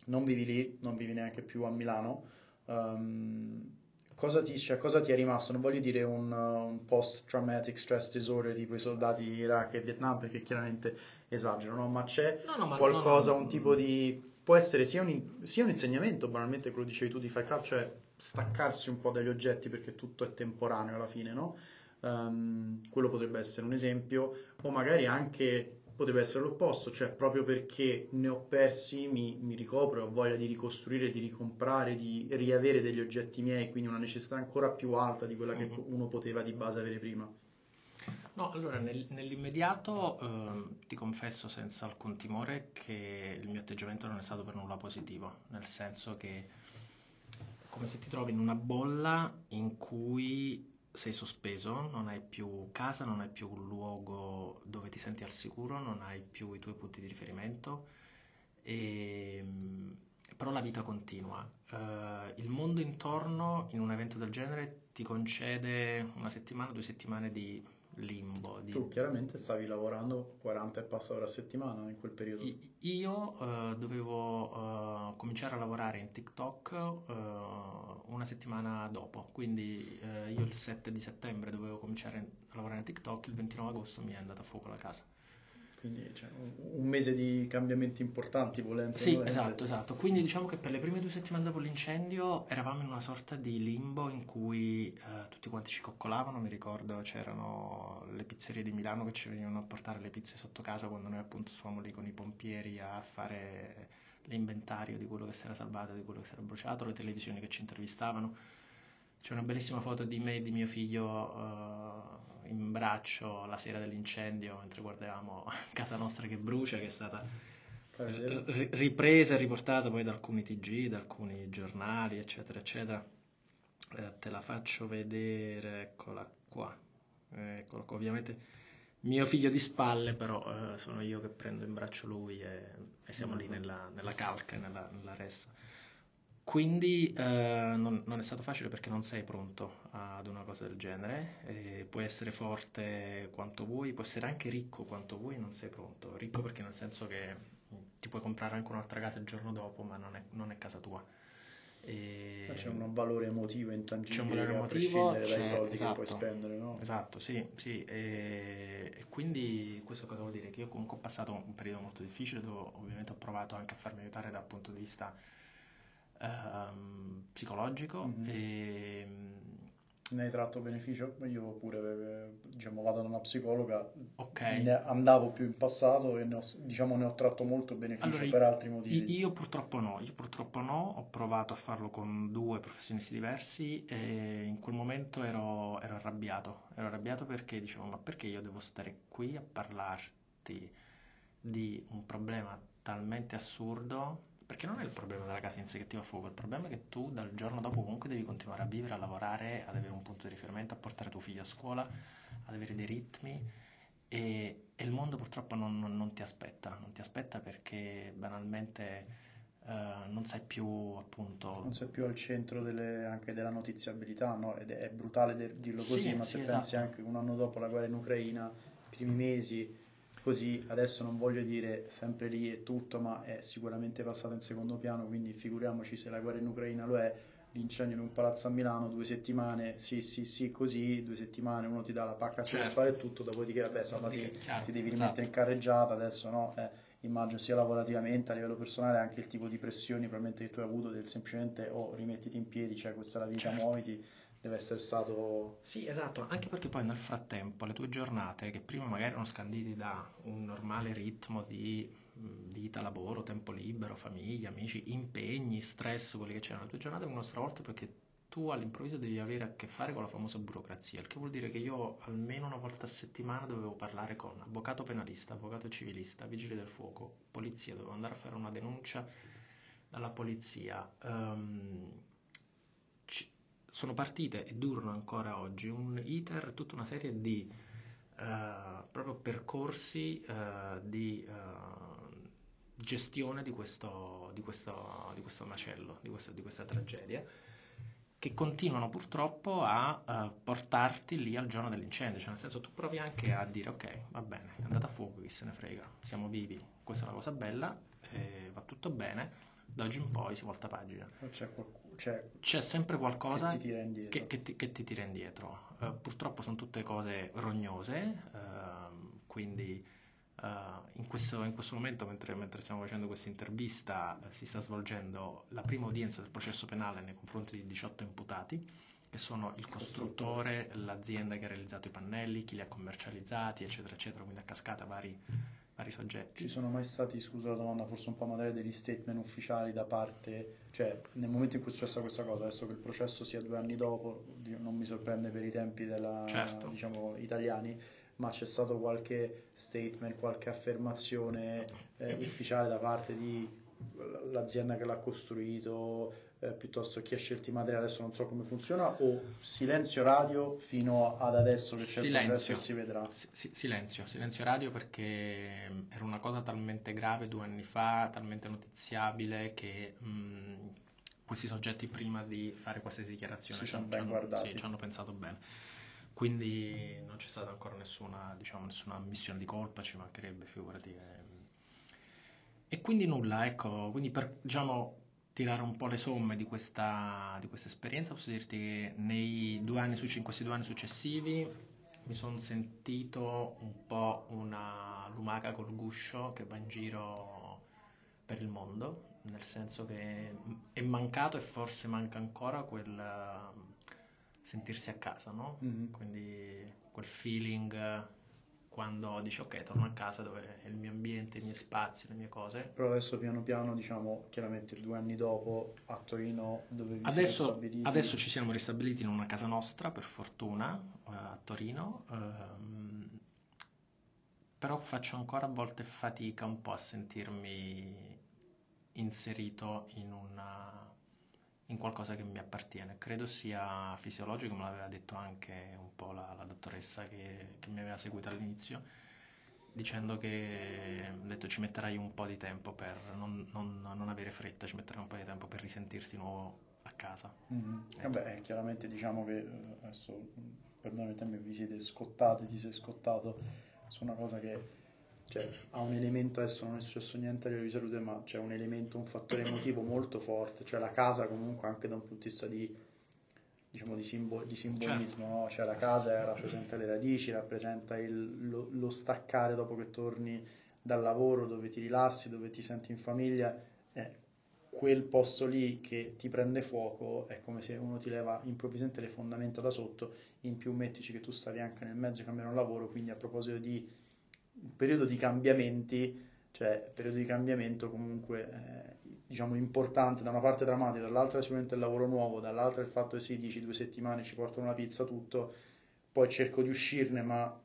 non vivi lì, non vivi neanche più a Milano, ehm, cosa ti, cioè, cosa ti è rimasto? Non voglio dire un, un post-traumatic stress disorder tipo i soldati in Iraq e Vietnam perché chiaramente esagero, no? Ma c'è No, no, ma- qualcosa, un tipo di... può essere sia un, sia un insegnamento, banalmente quello dicevi tu di Club, cioè staccarsi un po' dagli oggetti perché tutto è temporaneo alla fine, no? Ehm, quello potrebbe essere un esempio, o magari anche potrebbe essere l'opposto, cioè proprio perché ne ho persi mi, mi ricopro, ho voglia di ricostruire, di ricomprare, di riavere degli oggetti miei, quindi una necessità ancora più alta di quella che Mhm. uno poteva di base avere prima. No, allora nel- nell'immediato ehm, ti confesso senza alcun timore che il mio atteggiamento non è stato per nulla positivo, nel senso che come se ti trovi in una bolla in cui sei sospeso, non hai più casa, non hai più un luogo dove ti senti al sicuro, non hai più i tuoi punti di riferimento, e, però la vita continua. Eh, il mondo intorno in un evento del genere ti concede una settimana, due settimane di limbo. Di... Tu chiaramente stavi lavorando 40 e passa ore a settimana in quel periodo. I- Io eh, dovevo eh, cominciare a lavorare in TikTok eh, una settimana dopo, quindi io il 7 di settembre dovevo cominciare a lavorare in TikTok, il 29 agosto mi è andata a fuoco la casa. Quindi cioè, un mese di cambiamenti importanti volendo. Sì, volendo. esatto, esatto. Quindi diciamo che per le prime due settimane dopo l'incendio eravamo in una sorta di limbo in cui eh, tutti quanti ci coccolavano, mi ricordo c'erano le pizzerie di Milano che ci venivano a portare le pizze sotto casa quando noi appunto stavamo lì con i pompieri a fare l'inventario di quello che si era salvato, di quello che si era bruciato, le televisioni che ci intervistavano. C'è una bellissima foto di me e di mio figlio uh, in braccio la sera dell'incendio mentre guardavamo casa nostra che brucia, che è stata ripresa e riportata poi da alcuni TG, da alcuni giornali, eccetera, eccetera. Eh, te la faccio vedere, eccola qua. Eccola qua, ovviamente mio figlio di spalle, però eh, sono io che prendo in braccio lui e, e siamo lì nella, nella calca, nella, nella ressa. Quindi eh, non, non, è stato facile perché non sei pronto ad una cosa del genere, e puoi essere forte quanto vuoi, puoi essere anche ricco quanto vuoi, non sei pronto. Ricco perché nel senso che ti puoi comprare anche un'altra casa il giorno dopo, ma non è, non è casa tua. E... C'è un valore emotivo intangibile c'è un valore emotivo, dai soldi esatto, che puoi spendere, no? Esatto, sì, sì. E, e, quindi questo cosa vuol dire? Che io comunque ho passato un periodo molto difficile dove ovviamente ho provato anche a farmi aiutare dal punto di vista um, psicologico mm-hmm. e ne hai tratto beneficio? Io pure eh, diciamo, vado da una psicologa, okay. ne andavo più in passato e ne ho, diciamo, ne ho tratto molto beneficio allora, per altri motivi. Io purtroppo no, io purtroppo no, ho provato a farlo con due professionisti diversi e in quel momento ero, ero arrabbiato, ero arrabbiato perché dicevo ma perché io devo stare qui a parlarti di un problema talmente assurdo perché non è il problema della casa in sé che ti va a fuoco, il problema è che tu dal giorno dopo comunque devi continuare a vivere, a lavorare, ad avere un punto di riferimento, a portare tuo figlio a scuola, ad avere dei ritmi e, e il mondo purtroppo non, non, non, ti aspetta, non ti aspetta perché banalmente Uh, non sei più appunto non sei più al centro delle, anche della notiziabilità no? ed è, è brutale de- dirlo così sì, ma sì, se esatto. pensi anche un anno dopo la guerra in Ucraina i primi mesi così adesso non voglio dire sempre lì e tutto, ma è sicuramente passato in secondo piano, quindi figuriamoci se la guerra in Ucraina lo è, l'incendio in un palazzo a Milano, due settimane, sì sì sì così, due settimane uno ti dà la pacca sulle certo. spalle e tutto, dopodiché vabbè salvati, ti, ti devi rimettere esatto. in carreggiata, adesso no, eh, immagino sia lavorativamente a livello personale anche il tipo di pressioni probabilmente che tu hai avuto del semplicemente o oh, rimettiti in piedi, cioè questa è la vita, certo. muoviti deve essere stato... Sì, esatto, anche perché poi nel frattempo le tue giornate, che prima magari erano scandite da un normale ritmo di vita, lavoro, tempo libero, famiglia, amici, impegni, stress, quelli che c'erano, le tue giornate vengono stravolte perché tu all'improvviso devi avere a che fare con la famosa burocrazia, il che vuol dire che io almeno una volta a settimana dovevo parlare con avvocato penalista, avvocato civilista, vigile del fuoco, polizia, dovevo andare a fare una denuncia dalla polizia. Um, sono partite e durano ancora oggi un iter, tutta una serie di uh, proprio percorsi uh, di uh, gestione di questo, di, questo, di questo, macello, di, questo, di questa tragedia che continuano purtroppo a portarti lì al giorno dell'incendio, cioè nel senso tu provi anche a dire ok, va bene, è andata a fuoco, chi se ne frega, siamo vivi, questa è una cosa bella, eh, va tutto bene, da oggi in poi si volta pagina. C'è, qualcuno, c'è, c'è sempre qualcosa che ti tira indietro. Che, che, ti, che ti, tira indietro. Uh, purtroppo sono tutte cose rognose, uh, quindi uh, in, questo, in, questo, momento, mentre, mentre stiamo facendo questa intervista, si sta svolgendo la prima udienza del processo penale nei confronti di 18 imputati che sono il costruttore, l'azienda che ha realizzato i pannelli, chi li ha commercializzati, eccetera, eccetera, quindi a cascata vari vari soggetti. Ci sono mai stati, scusa la domanda, forse un po' magari degli statement ufficiali da parte, cioè nel momento in cui è successa questa cosa, adesso che il processo sia due anni dopo, non mi sorprende per i tempi della, certo. diciamo, italiani, ma c'è stato qualche statement, qualche affermazione eh, ufficiale da parte di l'azienda che l'ha costruito, eh, piuttosto chi ha scelto i materiali, adesso non so come funziona, o silenzio radio fino ad adesso che c'è silenzio. il processo e si vedrà? S- silenzio, silenzio radio perché era una cosa talmente grave due anni fa, talmente notiziabile che mh, questi soggetti prima di fare qualsiasi dichiarazione ci, hanno, sì, ci hanno pensato bene. Quindi non c'è stata ancora nessuna, diciamo, nessuna missione di colpa, ci mancherebbe, figurati. Eh. E quindi nulla, ecco, quindi per, diciamo, tirare un po' le somme di questa, di questa esperienza, posso dirti che nei due anni, in questi due anni successivi mi sono sentito un po' una lumaca col guscio che va in giro per il mondo, nel senso che è mancato e forse manca ancora quel sentirsi a casa, no? Mm-hmm. Quindi quel feeling quando dici ok, torno a casa dove è il mio ambiente, i miei spazi, le mie cose. Però adesso piano piano, diciamo, chiaramente due anni dopo a Torino dove vi adesso, siete stabiliti? Adesso ci siamo ristabiliti in una casa nostra, per fortuna, eh, a Torino. Ehm, però faccio ancora a volte fatica un po' a sentirmi inserito in una in qualcosa che mi appartiene. Credo sia fisiologico, me l'aveva detto anche un po' la, la dottoressa che, che, mi aveva seguito all'inizio, dicendo che ha detto ci metterai un po' di tempo per non, non, non, avere fretta, ci metterai un po' di tempo per risentirti di nuovo a casa. Mm-hmm. Vabbè, chiaramente diciamo che eh, adesso, perdonami il tempo, vi siete scottati, ti sei scottato su una cosa che cioè, ha un elemento, adesso non è successo niente a livello di salute, ma c'è un elemento, un fattore emotivo molto forte, cioè la casa comunque anche da un punto di vista di, diciamo, di, simbol- di simbolismo, certo. no? cioè la casa rappresenta le radici, rappresenta il, lo, lo, staccare dopo che torni dal lavoro, dove ti rilassi, dove ti senti in famiglia, eh, quel posto lì che ti prende fuoco è come se uno ti leva improvvisamente le fondamenta da sotto, in più mettici che tu stavi anche nel mezzo di cambiare un lavoro, quindi a proposito di un periodo di cambiamenti, cioè periodo di cambiamento comunque eh, diciamo importante, da una parte drammatico, dall'altra sicuramente il lavoro nuovo, dall'altra il fatto che sì, dici due settimane ci portano la pizza, tutto, poi cerco di uscirne ma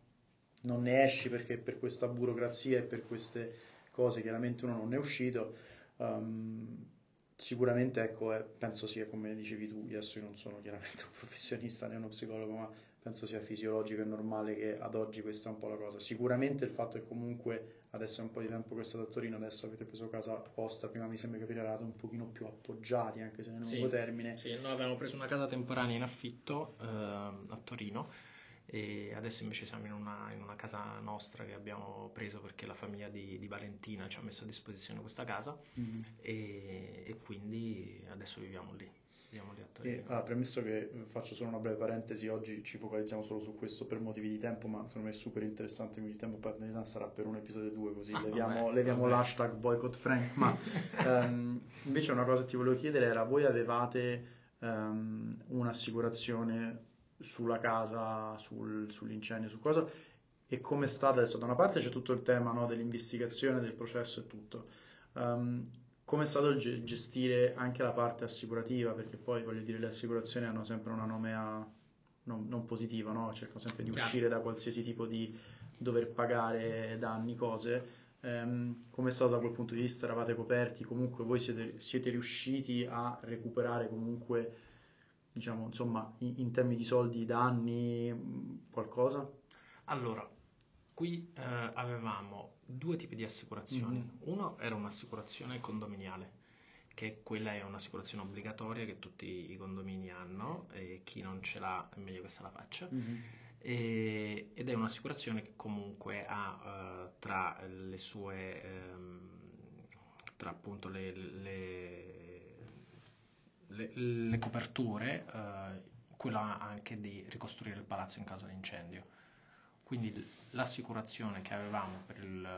non ne esci perché per questa burocrazia e per queste cose chiaramente uno non è uscito. Um, sicuramente ecco, eh, penso sia come dicevi tu, adesso io non sono chiaramente un professionista né uno psicologo, ma penso sia fisiologico e normale che ad oggi questa è un po' la cosa. Sicuramente il fatto che comunque adesso è un po' di tempo che state a Torino, adesso avete preso casa apposta, prima mi sembra capire eravate un pochino più appoggiati, anche se nel sì, lungo termine. Sì, noi avevamo preso una casa temporanea in affitto eh, a Torino e adesso invece siamo in una, in una, casa nostra che abbiamo preso perché la famiglia di, di Valentina ci ha messo a disposizione questa casa mm-hmm. e, e quindi adesso viviamo lì. E, allora, premesso che faccio solo una breve parentesi, oggi ci focalizziamo solo su questo per motivi di tempo, ma secondo me è super interessante, quindi il tempo paternità sarà per un episodio 2, così ah, leviamo, vabbè, leviamo vabbè. l'hashtag boycott Frank. Ma um, invece una cosa che ti volevo chiedere era, voi avevate um, un'assicurazione sulla casa, sul, sull'incendio, su cosa? E come è stata adesso? Da una parte c'è tutto il tema no, dell'investigazione, del processo e tutto. Um, come è stato gestire anche la parte assicurativa? Perché poi voglio dire, le assicurazioni hanno sempre una nomea non, non positiva, no? cercano sempre di uscire da qualsiasi tipo di dover pagare danni, cose. Um, come è stato da quel punto di vista? Eravate coperti? Comunque voi siete, siete riusciti a recuperare comunque, diciamo, insomma, in, in termini di soldi, danni, qualcosa? Allora, qui eh, avevamo due tipi di assicurazioni. Mm-hmm. Uno era un'assicurazione condominiale, che quella è un'assicurazione obbligatoria che tutti i condomini hanno e chi non ce l'ha è meglio che se la faccia. Mm-hmm. E, ed è un'assicurazione che comunque ha uh, tra le sue um, tra appunto le, le, le, le coperture uh, quella anche di ricostruire il palazzo in caso di incendio quindi l'assicurazione che avevamo per il,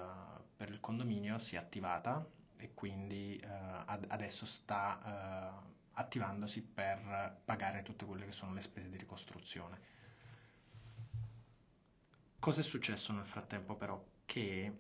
per il condominio si è attivata e quindi eh, ad, adesso sta eh, attivandosi per pagare tutte quelle che sono le spese di ricostruzione. Cosa è successo nel frattempo però? Che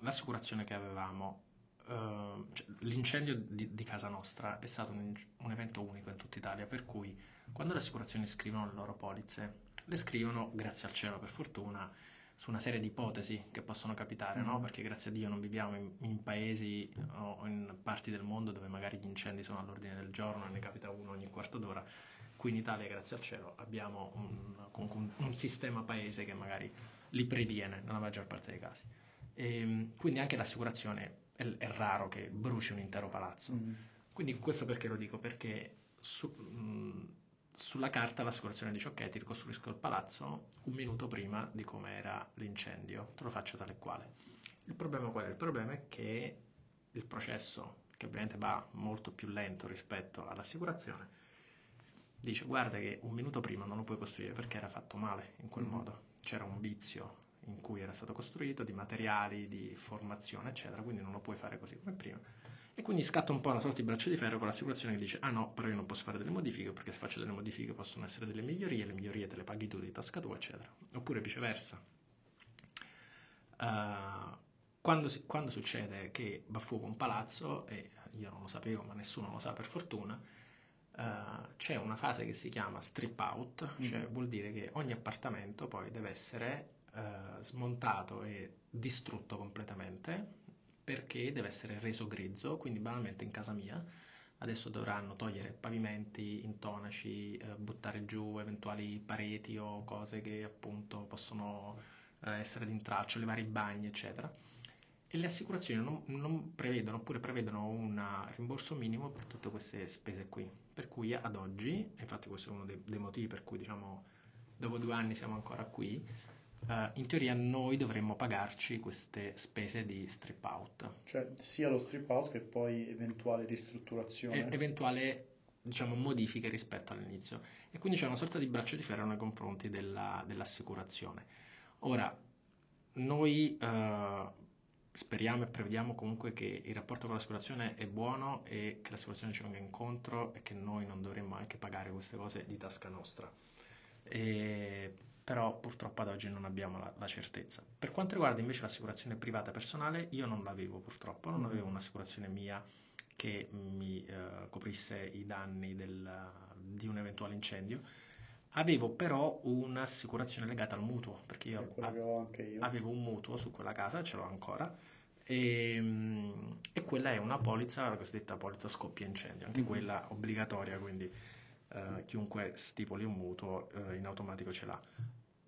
l'assicurazione che avevamo, eh, cioè, l'incendio di, di, casa nostra è stato un, un evento unico in tutta Italia, per cui quando le assicurazioni scrivono le loro polizze le scrivono, grazie al cielo per fortuna, su una serie di ipotesi che possono capitare, mm-hmm. no? perché grazie a Dio non viviamo in, in, paesi o in parti del mondo dove magari gli incendi sono all'ordine del giorno e ne capita uno ogni quarto d'ora. Qui in Italia, grazie al cielo, abbiamo un, un, un sistema paese che magari li previene nella maggior parte dei casi. E, ehm, quindi anche l'assicurazione è, è, raro che bruci un intero palazzo. Mm-hmm. Quindi questo perché lo dico? Perché su, mh, sulla carta l'assicurazione dice ok ti ricostruisco il palazzo un minuto prima di come era l'incendio, te lo faccio tale e quale. Il problema qual è? Il problema è che il processo, che ovviamente va molto più lento rispetto all'assicurazione, dice guarda che un minuto prima non lo puoi costruire perché era fatto male in quel mm-hmm. modo, c'era un vizio in cui era stato costruito, di materiali, di formazione, eccetera, quindi non lo puoi fare così come prima. E quindi scatta un po' una sorta di braccio di ferro con l'assicurazione che dice ah no, però io non posso fare delle modifiche perché se faccio delle modifiche possono essere delle migliorie, le migliorie te le paghi tu di tasca tua, eccetera. Oppure viceversa. Uh, quando, si, quando, succede che va fuoco un palazzo, e io non lo sapevo ma nessuno lo sa per fortuna, uh, c'è una fase che si chiama strip out, mm. cioè vuol dire che ogni appartamento poi deve essere uh, smontato e distrutto completamente perché deve essere reso grezzo, quindi banalmente in casa mia adesso dovranno togliere pavimenti, intonaci, eh, buttare giù eventuali pareti o cose che appunto possono eh, essere d'intralcio, levare i bagni, eccetera. E le assicurazioni non, non, prevedono, oppure prevedono un rimborso minimo per tutte queste spese qui. Per cui ad oggi, infatti questo è uno dei, dei motivi per cui diciamo dopo due anni siamo ancora qui, Uh, in teoria noi dovremmo pagarci queste spese di strip out. Cioè sia lo strip out che poi eventuale ristrutturazione. E, eventuale diciamo, modifiche rispetto all'inizio. E quindi c'è una sorta di braccio di ferro nei confronti della, dell'assicurazione. Ora, noi uh, speriamo e prevediamo comunque che il rapporto con l'assicurazione è buono e che l'assicurazione ci venga incontro e che noi non dovremmo anche pagare queste cose di tasca nostra. E però purtroppo ad oggi non abbiamo la, la, certezza. Per quanto riguarda invece l'assicurazione privata personale, io non l'avevo purtroppo, non mm. avevo un'assicurazione mia che mi eh, coprisse i danni del, di un eventuale incendio. Avevo però un'assicurazione legata al mutuo, perché io, avevo, io. avevo un mutuo su quella casa, ce l'ho ancora, e, ehm, e, quella è una polizza, la cosiddetta polizza scoppia incendio, anche mm. quella obbligatoria, quindi eh, chiunque stipoli un mutuo eh, in automatico ce l'ha.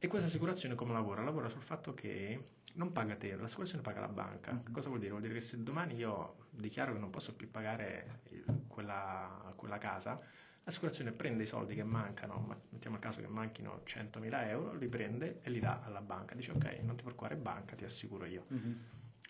E questa assicurazione come lavora? Lavora sul fatto che non paga te, l'assicurazione paga la banca. Mm-hmm. Cosa vuol dire? Vuol dire che se domani io dichiaro che non posso più pagare quella, quella casa, l'assicurazione prende i soldi che mancano, mettiamo il caso che manchino 100.000 euro, li prende e li dà alla banca. Dice ok, non ti preoccupare banca, ti assicuro io. Mm-hmm.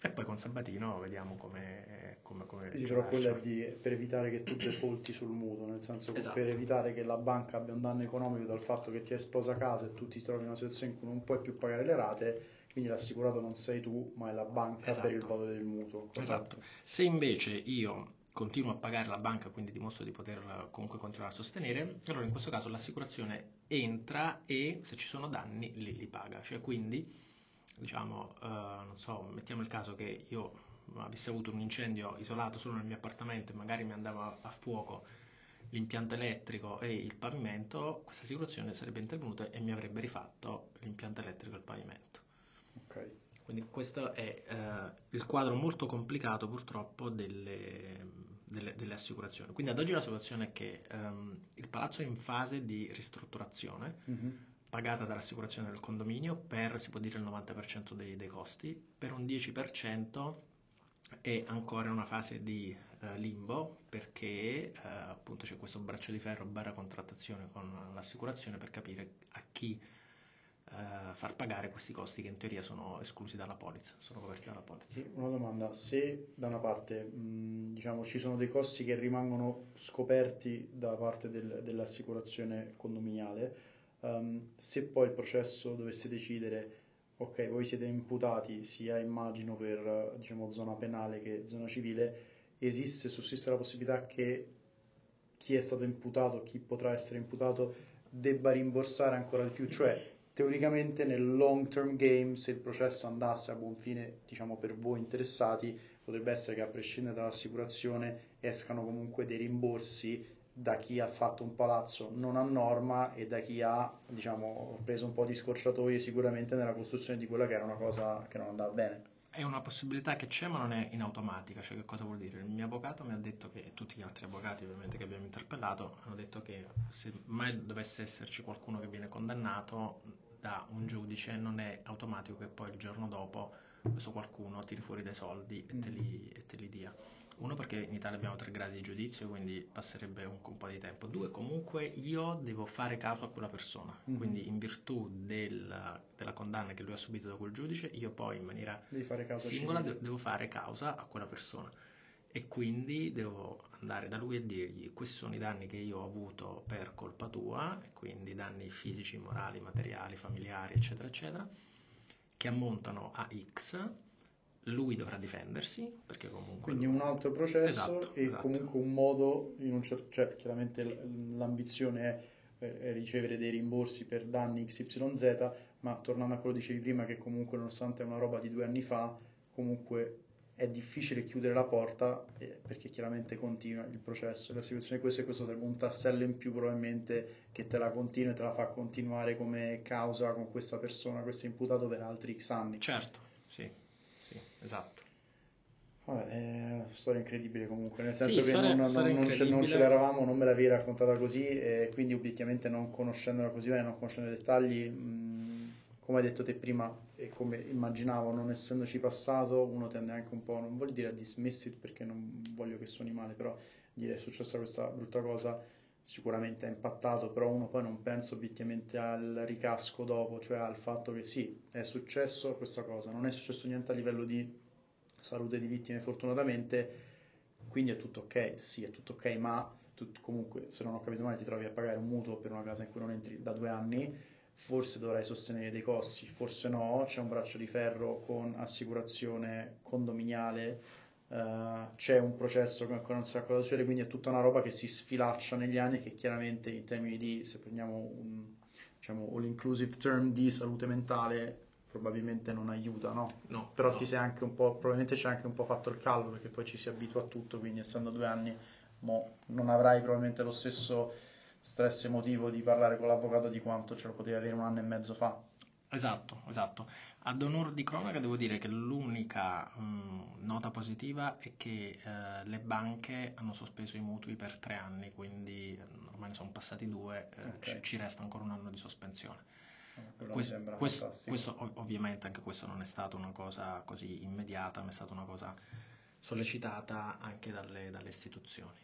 E poi con Sabatino vediamo come... come, come sì, però quello è di, per evitare che tu defolti sul mutuo, nel senso esatto. per evitare che la banca abbia un danno economico dal fatto che ti esplosa casa e tu ti trovi in una situazione in cui non puoi più pagare le rate, quindi l'assicurato non sei tu, ma è la banca esatto. per il valore del mutuo. Corretto? Esatto. Se invece io continuo a pagare la banca, quindi dimostro di poter comunque continuare a sostenere, allora in questo caso l'assicurazione entra e se ci sono danni li, li paga. Cioè quindi diciamo, uh, non so, mettiamo il caso che io avessi avuto un incendio isolato solo nel mio appartamento e magari mi andava a fuoco l'impianto elettrico e il pavimento, questa assicurazione sarebbe intervenuta e mi avrebbe rifatto l'impianto elettrico e il pavimento. Ok. Quindi questo è uh, il quadro molto complicato purtroppo delle, delle, delle, assicurazioni. Quindi ad oggi la situazione è che um, il palazzo è in fase di ristrutturazione. Mm-hmm pagata dall'assicurazione del condominio per, si può dire, il 90% dei, dei costi, per un 10% è ancora in una fase di uh, limbo perché uh, appunto c'è questo braccio di ferro barra contrattazione con l'assicurazione per capire a chi uh, far pagare questi costi che in teoria sono esclusi dalla polizza, sono coperti dalla polizza. Una domanda, se da una parte mh, diciamo, ci sono dei costi che rimangono scoperti da parte del, dell'assicurazione condominiale, Um, se poi il processo dovesse decidere, ok, voi siete imputati sia immagino per diciamo, zona penale che zona civile, esiste, sussiste la possibilità che chi è stato imputato, chi potrà essere imputato, debba rimborsare ancora di più, cioè teoricamente nel long term game se il processo andasse a buon fine diciamo per voi interessati potrebbe essere che a prescindere dall'assicurazione escano comunque dei rimborsi da chi ha fatto un palazzo non a norma e da chi ha diciamo, preso un po' di scorciatoie sicuramente nella costruzione di quella che era una cosa che non andava bene. È una possibilità che c'è ma non è in automatica, cioè che cosa vuol dire? Il mio avvocato mi ha detto che, e tutti gli altri avvocati ovviamente che abbiamo interpellato, hanno detto che se mai dovesse esserci qualcuno che viene condannato da un giudice non è automatico che poi il giorno dopo questo qualcuno tiri fuori dei soldi e te li, e te li dia. Uno perché in Italia abbiamo tre gradi di giudizio, quindi passerebbe un, un po' di tempo. Due, comunque io devo fare caso a quella persona, mm-hmm. quindi in virtù del, della condanna che lui ha subito da quel giudice, io poi in maniera singola de- devo fare causa a quella persona. e quindi devo andare da lui e dirgli questi sono i danni che io ho avuto per colpa tua, quindi danni fisici, morali, materiali, familiari, eccetera, eccetera, che ammontano a X. Lui dovrà difendersi perché comunque... Quindi un altro processo Esatto, e esatto. comunque un modo, in un cer- cioè chiaramente l'ambizione è ricevere dei rimborsi per danni XYZ, ma tornando a quello che dicevi prima, che comunque nonostante è una roba di due anni fa, comunque è difficile chiudere la porta eh, perché chiaramente continua il processo. La situazione è questa e questo sarebbe un tassello in più probabilmente che te la continua e te la fa continuare come causa con questa persona, questo imputato per altri X anni. Certo, esatto. Vabbè, è una storia incredibile comunque, nel senso Sì, che storia- non, non- storia non ce, non ce l'eravamo, non me l'avevi raccontata così e quindi obiettivamente non conoscendola così bene, non conoscendo i dettagli, mh, come hai detto te prima e come immaginavo, non essendoci passato, uno tende anche un po', non voglio dire a dismiss it perché non voglio che suoni male, però dire è successa questa brutta cosa sicuramente ha impattato, però uno poi non pensa obiettivamente al ricasco dopo, cioè al fatto che sì, è successo questa cosa, non è successo niente a livello di salute di vittime fortunatamente, quindi è tutto ok, sì è tutto ok, ma tu comunque se non ho capito male ti trovi a pagare un mutuo per una casa in cui non entri da due anni, forse dovrai sostenere dei costi, forse no, c'è un braccio di ferro con assicurazione condominiale, eh, c'è un processo che ancora non si sa cosa succede, quindi è tutta una roba che si sfilaccia negli anni che chiaramente in termini di, se prendiamo un diciamo, all-inclusive term di salute mentale, probabilmente non aiuta, no? No, Però no. ti sei anche un po', probabilmente ci hai anche un po' fatto il callo perché poi ci si abitua a tutto, quindi essendo due anni mo, non avrai probabilmente lo stesso stress emotivo di parlare con l'avvocato di quanto ce lo potevi avere un anno e mezzo fa. Esatto, esatto. Ad onor di cronaca devo dire che l'unica mh, nota positiva è che eh, le banche hanno sospeso i mutui per tre anni, quindi eh, ormai ne sono passati due, eh, Ok. ci, ci resta ancora un anno di sospensione. Quello Questo, questo- questo ov- ovviamente anche questo non è stata una cosa così immediata, ma è stata una cosa sollecitata anche dalle, dalle istituzioni.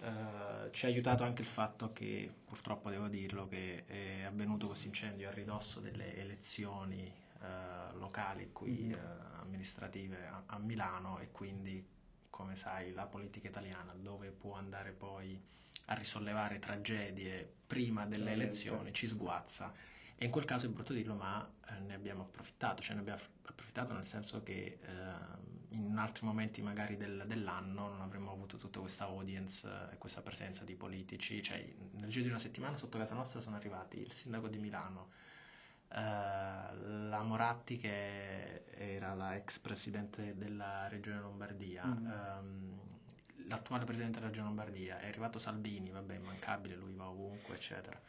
Eh, ci ha aiutato anche il fatto che, purtroppo devo dirlo, che è avvenuto questo incendio a ridosso delle elezioni eh, locali qui eh, amministrative a, a Milano e quindi, come sai, la politica italiana dove può andare poi a risollevare tragedie prima delle elezioni ci sguazza. E in quel caso è brutto dirlo, ma eh, ne abbiamo approfittato, cioè ne abbiamo approfittato nel senso che ehm, in altri momenti magari del- dell'anno non avremmo avuto tutta questa audience eh, e questa presenza di politici, cioè nel giro di una settimana sotto casa nostra sono arrivati il sindaco di Milano, eh, la Moratti che era la ex presidente della regione Lombardia, Mhm. ehm, l'attuale presidente della regione Lombardia, è arrivato Salvini, vabbè, immancabile, lui va ovunque, eccetera.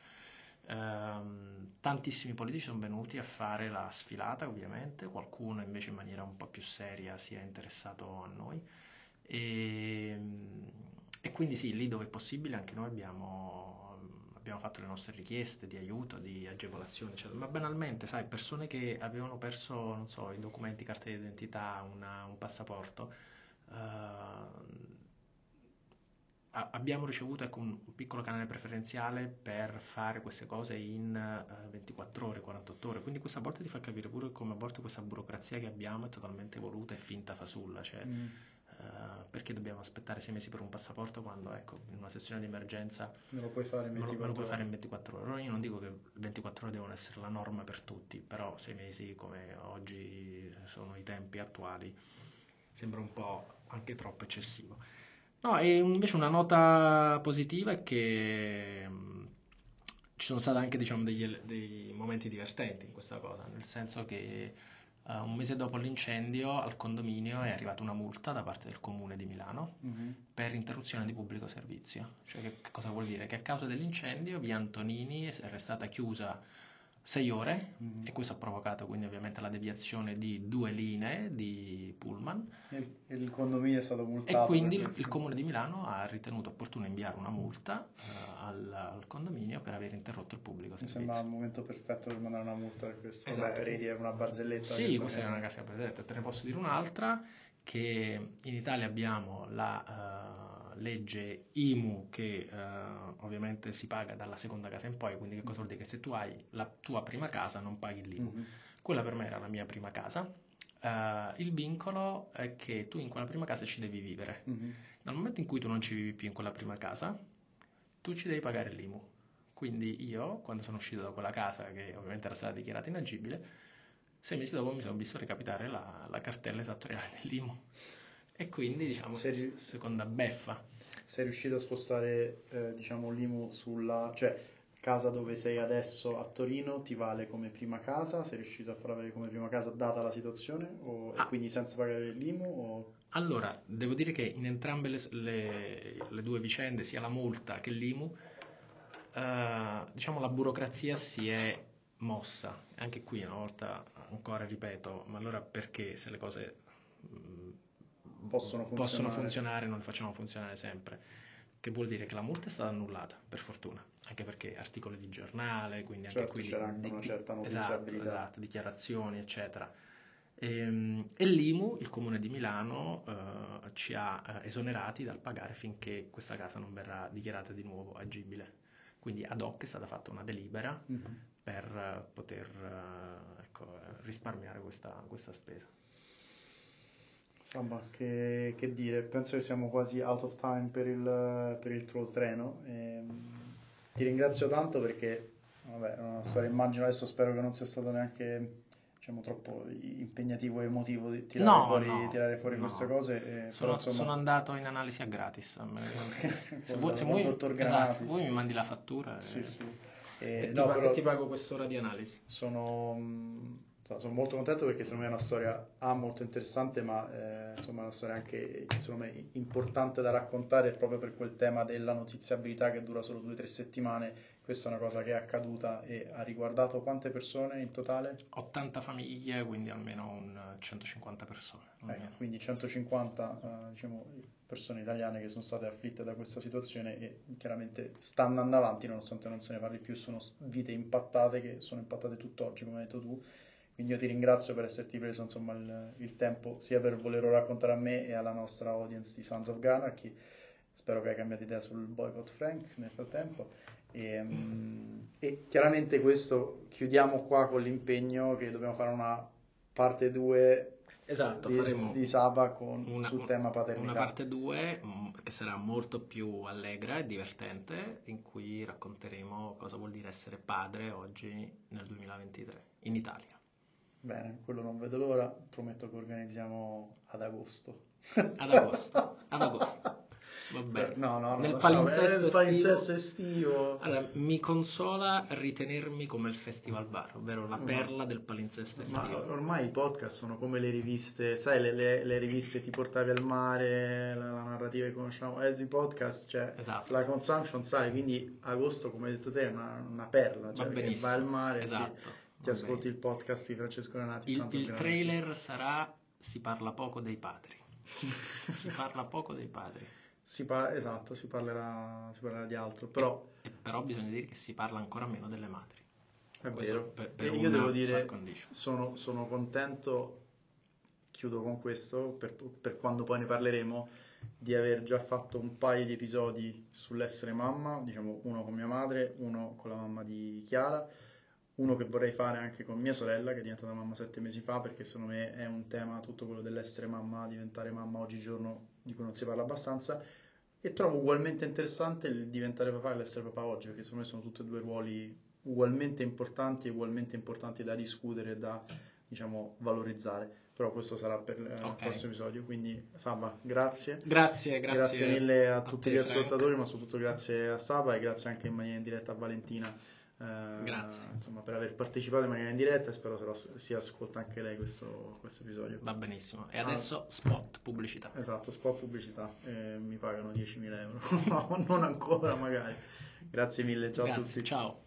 Ehm, tantissimi politici sono venuti a fare la sfilata, ovviamente, qualcuno invece in maniera un po' più seria si è interessato a noi. E, e quindi sì, lì dove è possibile anche noi abbiamo, abbiamo fatto le nostre richieste di aiuto, di agevolazione, eccetera. Ma banalmente, sai, persone che avevano perso, non so, i documenti, carte d'identità, una- un passaporto, eh, a- abbiamo ricevuto ecco, un un piccolo canale preferenziale per fare queste cose in eh, 24 ore, 48 ore. Quindi questa volta ti fa capire pure come a volte questa burocrazia che abbiamo è totalmente voluta e finta fasulla. Cioè, Mm. eh, perché dobbiamo aspettare sei mesi per un passaporto quando, ecco, in una sessione di emergenza Me lo puoi fare in me lo, me lo 24 puoi fare in ore. 24 ore. Ora io non dico che 24 ore devono essere la norma per tutti, però sei mesi come oggi sono i tempi attuali sembra un po' anche troppo eccessivo. No, e invece una nota positiva è che ci sono stati anche diciamo, degli dei momenti divertenti in questa cosa, nel senso che eh, un mese dopo l'incendio al condominio è arrivata una multa da parte del comune di Milano Mhm. per interruzione di pubblico servizio. Cioè, che, che cosa vuol dire? Che a causa dell'incendio via Antonini è stata chiusa sei ore Mhm. e questo ha provocato quindi ovviamente la deviazione di due linee di pullman Il, il condominio è stato e multato quindi per il, il comune di Milano ha ritenuto opportuno inviare una multa eh, al, al condominio per aver interrotto il pubblico Mi servizio. sembra il momento perfetto per mandare una multa per questo. Esatto. Redi è una barzelletta. Sì, questa è una casa presente. Te ne posso dire un'altra, che in Italia abbiamo la eh, legge IMU che eh, ovviamente si paga dalla seconda casa in poi, quindi che cosa vuol dire? Che se tu hai la tua prima casa non paghi l'IMU. Mhm. Quella per me era la mia prima casa, Uh, il vincolo è che tu in quella prima casa ci devi vivere. Mm-hmm. Dal momento in cui tu non ci vivi più in quella prima casa, tu ci devi pagare l'IMU. Quindi io, quando sono uscito da quella casa, che ovviamente era stata dichiarata inagibile, sei mesi dopo mi sono visto recapitare la, la cartella esattoriale dell'IMU. E quindi, diciamo, sei, seconda beffa. Sei riuscito a spostare, eh, diciamo, l'IMU sulla... cioè casa dove sei adesso a Torino ti vale come prima casa? Sei riuscito a farla valere come prima casa data la situazione? O, ah. E quindi senza pagare l'IMU? O... Allora, devo dire che in entrambe le, le, le due vicende, sia la multa che l'IMU, eh, diciamo la burocrazia si è mossa. Anche qui una volta ancora ripeto, ma allora perché se le cose mm, possono, funzionare. possono funzionare non le facciamo funzionare sempre? Che vuol dire che la multa è stata annullata, per fortuna anche perché articoli di giornale, quindi certo, anche qui c'era anche di, una certa notiziabilità. Esatto, esatto, dichiarazioni, eccetera. E, ehm, e, l'IMU, il comune di Milano, eh, ci ha eh, esonerati dal pagare finché questa casa non verrà dichiarata di nuovo agibile. Quindi ad hoc è stata fatta una delibera mm-hmm. per uh, poter uh, ecco, risparmiare questa, questa spesa. Samba, che, che, dire, penso che siamo quasi out of time per il, per il tuo treno. E, ehm, ti ringrazio tanto perché, vabbè, una storia, immagino adesso, spero che non sia stato neanche diciamo, troppo impegnativo e emotivo di tirare no, fuori, no, tirare fuori no. queste cose. E, sono, però, insomma... sono, andato in analisi a gratis. se, vuoi, se vuoi, esatto, vuoi, mi mandi la fattura. Sì, e... sì. E, e, ti, pago, ti pago quest'ora di analisi. Sono sono molto contento perché secondo me è una storia A molto interessante, ma eh, insomma è una storia anche secondo me importante da raccontare proprio per quel tema della notiziabilità che dura solo due o tre settimane. Questa è una cosa che è accaduta e ha riguardato quante persone in totale? 80 famiglie, quindi almeno un 150 persone. Eh, quindi 150 uh, diciamo, persone italiane che sono state afflitte da questa situazione e chiaramente stanno andando avanti nonostante non se ne parli più, sono vite impattate che sono impattate tutt'oggi come hai detto tu quindi io ti ringrazio per esserti preso insomma, il, il, tempo sia per volerlo raccontare a me e alla nostra audience di Sons of Ganarchy. Spero che hai cambiato idea sul boycott Frank nel frattempo. E, um, e, chiaramente questo chiudiamo qua con l'impegno che dobbiamo fare una parte 2 esatto, di, di Saba con, una, sul tema paternità. Una parte 2 mm, che sarà molto più allegra e divertente in cui racconteremo cosa vuol dire essere padre oggi nel 2023 in Italia. Bene, quello non vedo l'ora, prometto che organizziamo ad agosto. Ad agosto, ad agosto. Vabbè, no, no, no, nel palinsesto, nel palinsesto estivo. Allora, mi consola ritenermi come il festival bar, ovvero la perla del palinsesto estivo. Ma ormai i podcast sono come le riviste, sai, le, le, le riviste ti portavi al mare, la, la narrativa che conosciamo, e i podcast, cioè esatto. la consumption sale, quindi agosto, come hai detto te, è una, una perla, cioè vai al mare. Esatto. Sì ti ascolti il podcast di Francesco Renati. Il, il trailer sarà Si parla poco dei padri. si parla poco dei padri. Si pa- esatto, si parlerà, si parlerà, di altro. Però... E, però bisogna dire che si parla ancora meno delle madri. È Questo vero. Per, per io devo dire, sono, sono, contento, chiudo con questo, per, per quando poi ne parleremo, di aver già fatto un paio di episodi sull'essere mamma, diciamo uno con mia madre, uno con la mamma di Chiara uno che vorrei fare anche con mia sorella che è diventata mamma sette mesi fa perché secondo me è un tema tutto quello dell'essere mamma, diventare mamma oggigiorno di cui non si parla abbastanza. E trovo ugualmente interessante il diventare papà e l'essere papà oggi perché secondo me sono tutti e due ruoli ugualmente importanti e ugualmente importanti da discutere e da diciamo valorizzare. Però questo sarà per okay. il prossimo episodio. Quindi Saba grazie. Grazie grazie, grazie mille a, a tutti te, gli ascoltatori Frank. ma soprattutto grazie a Saba e grazie anche in maniera indiretta a Valentina eh, Grazie. Insomma, per aver partecipato in maniera indiretta e spero lo, si ascolta anche lei questo, questo, episodio. Va benissimo. E adesso ah, spot pubblicità. Esatto, spot pubblicità. Eh, mi pagano 10.000 euro. no, non ancora magari. Grazie mille, ciao Grazie, a tutti. Ciao.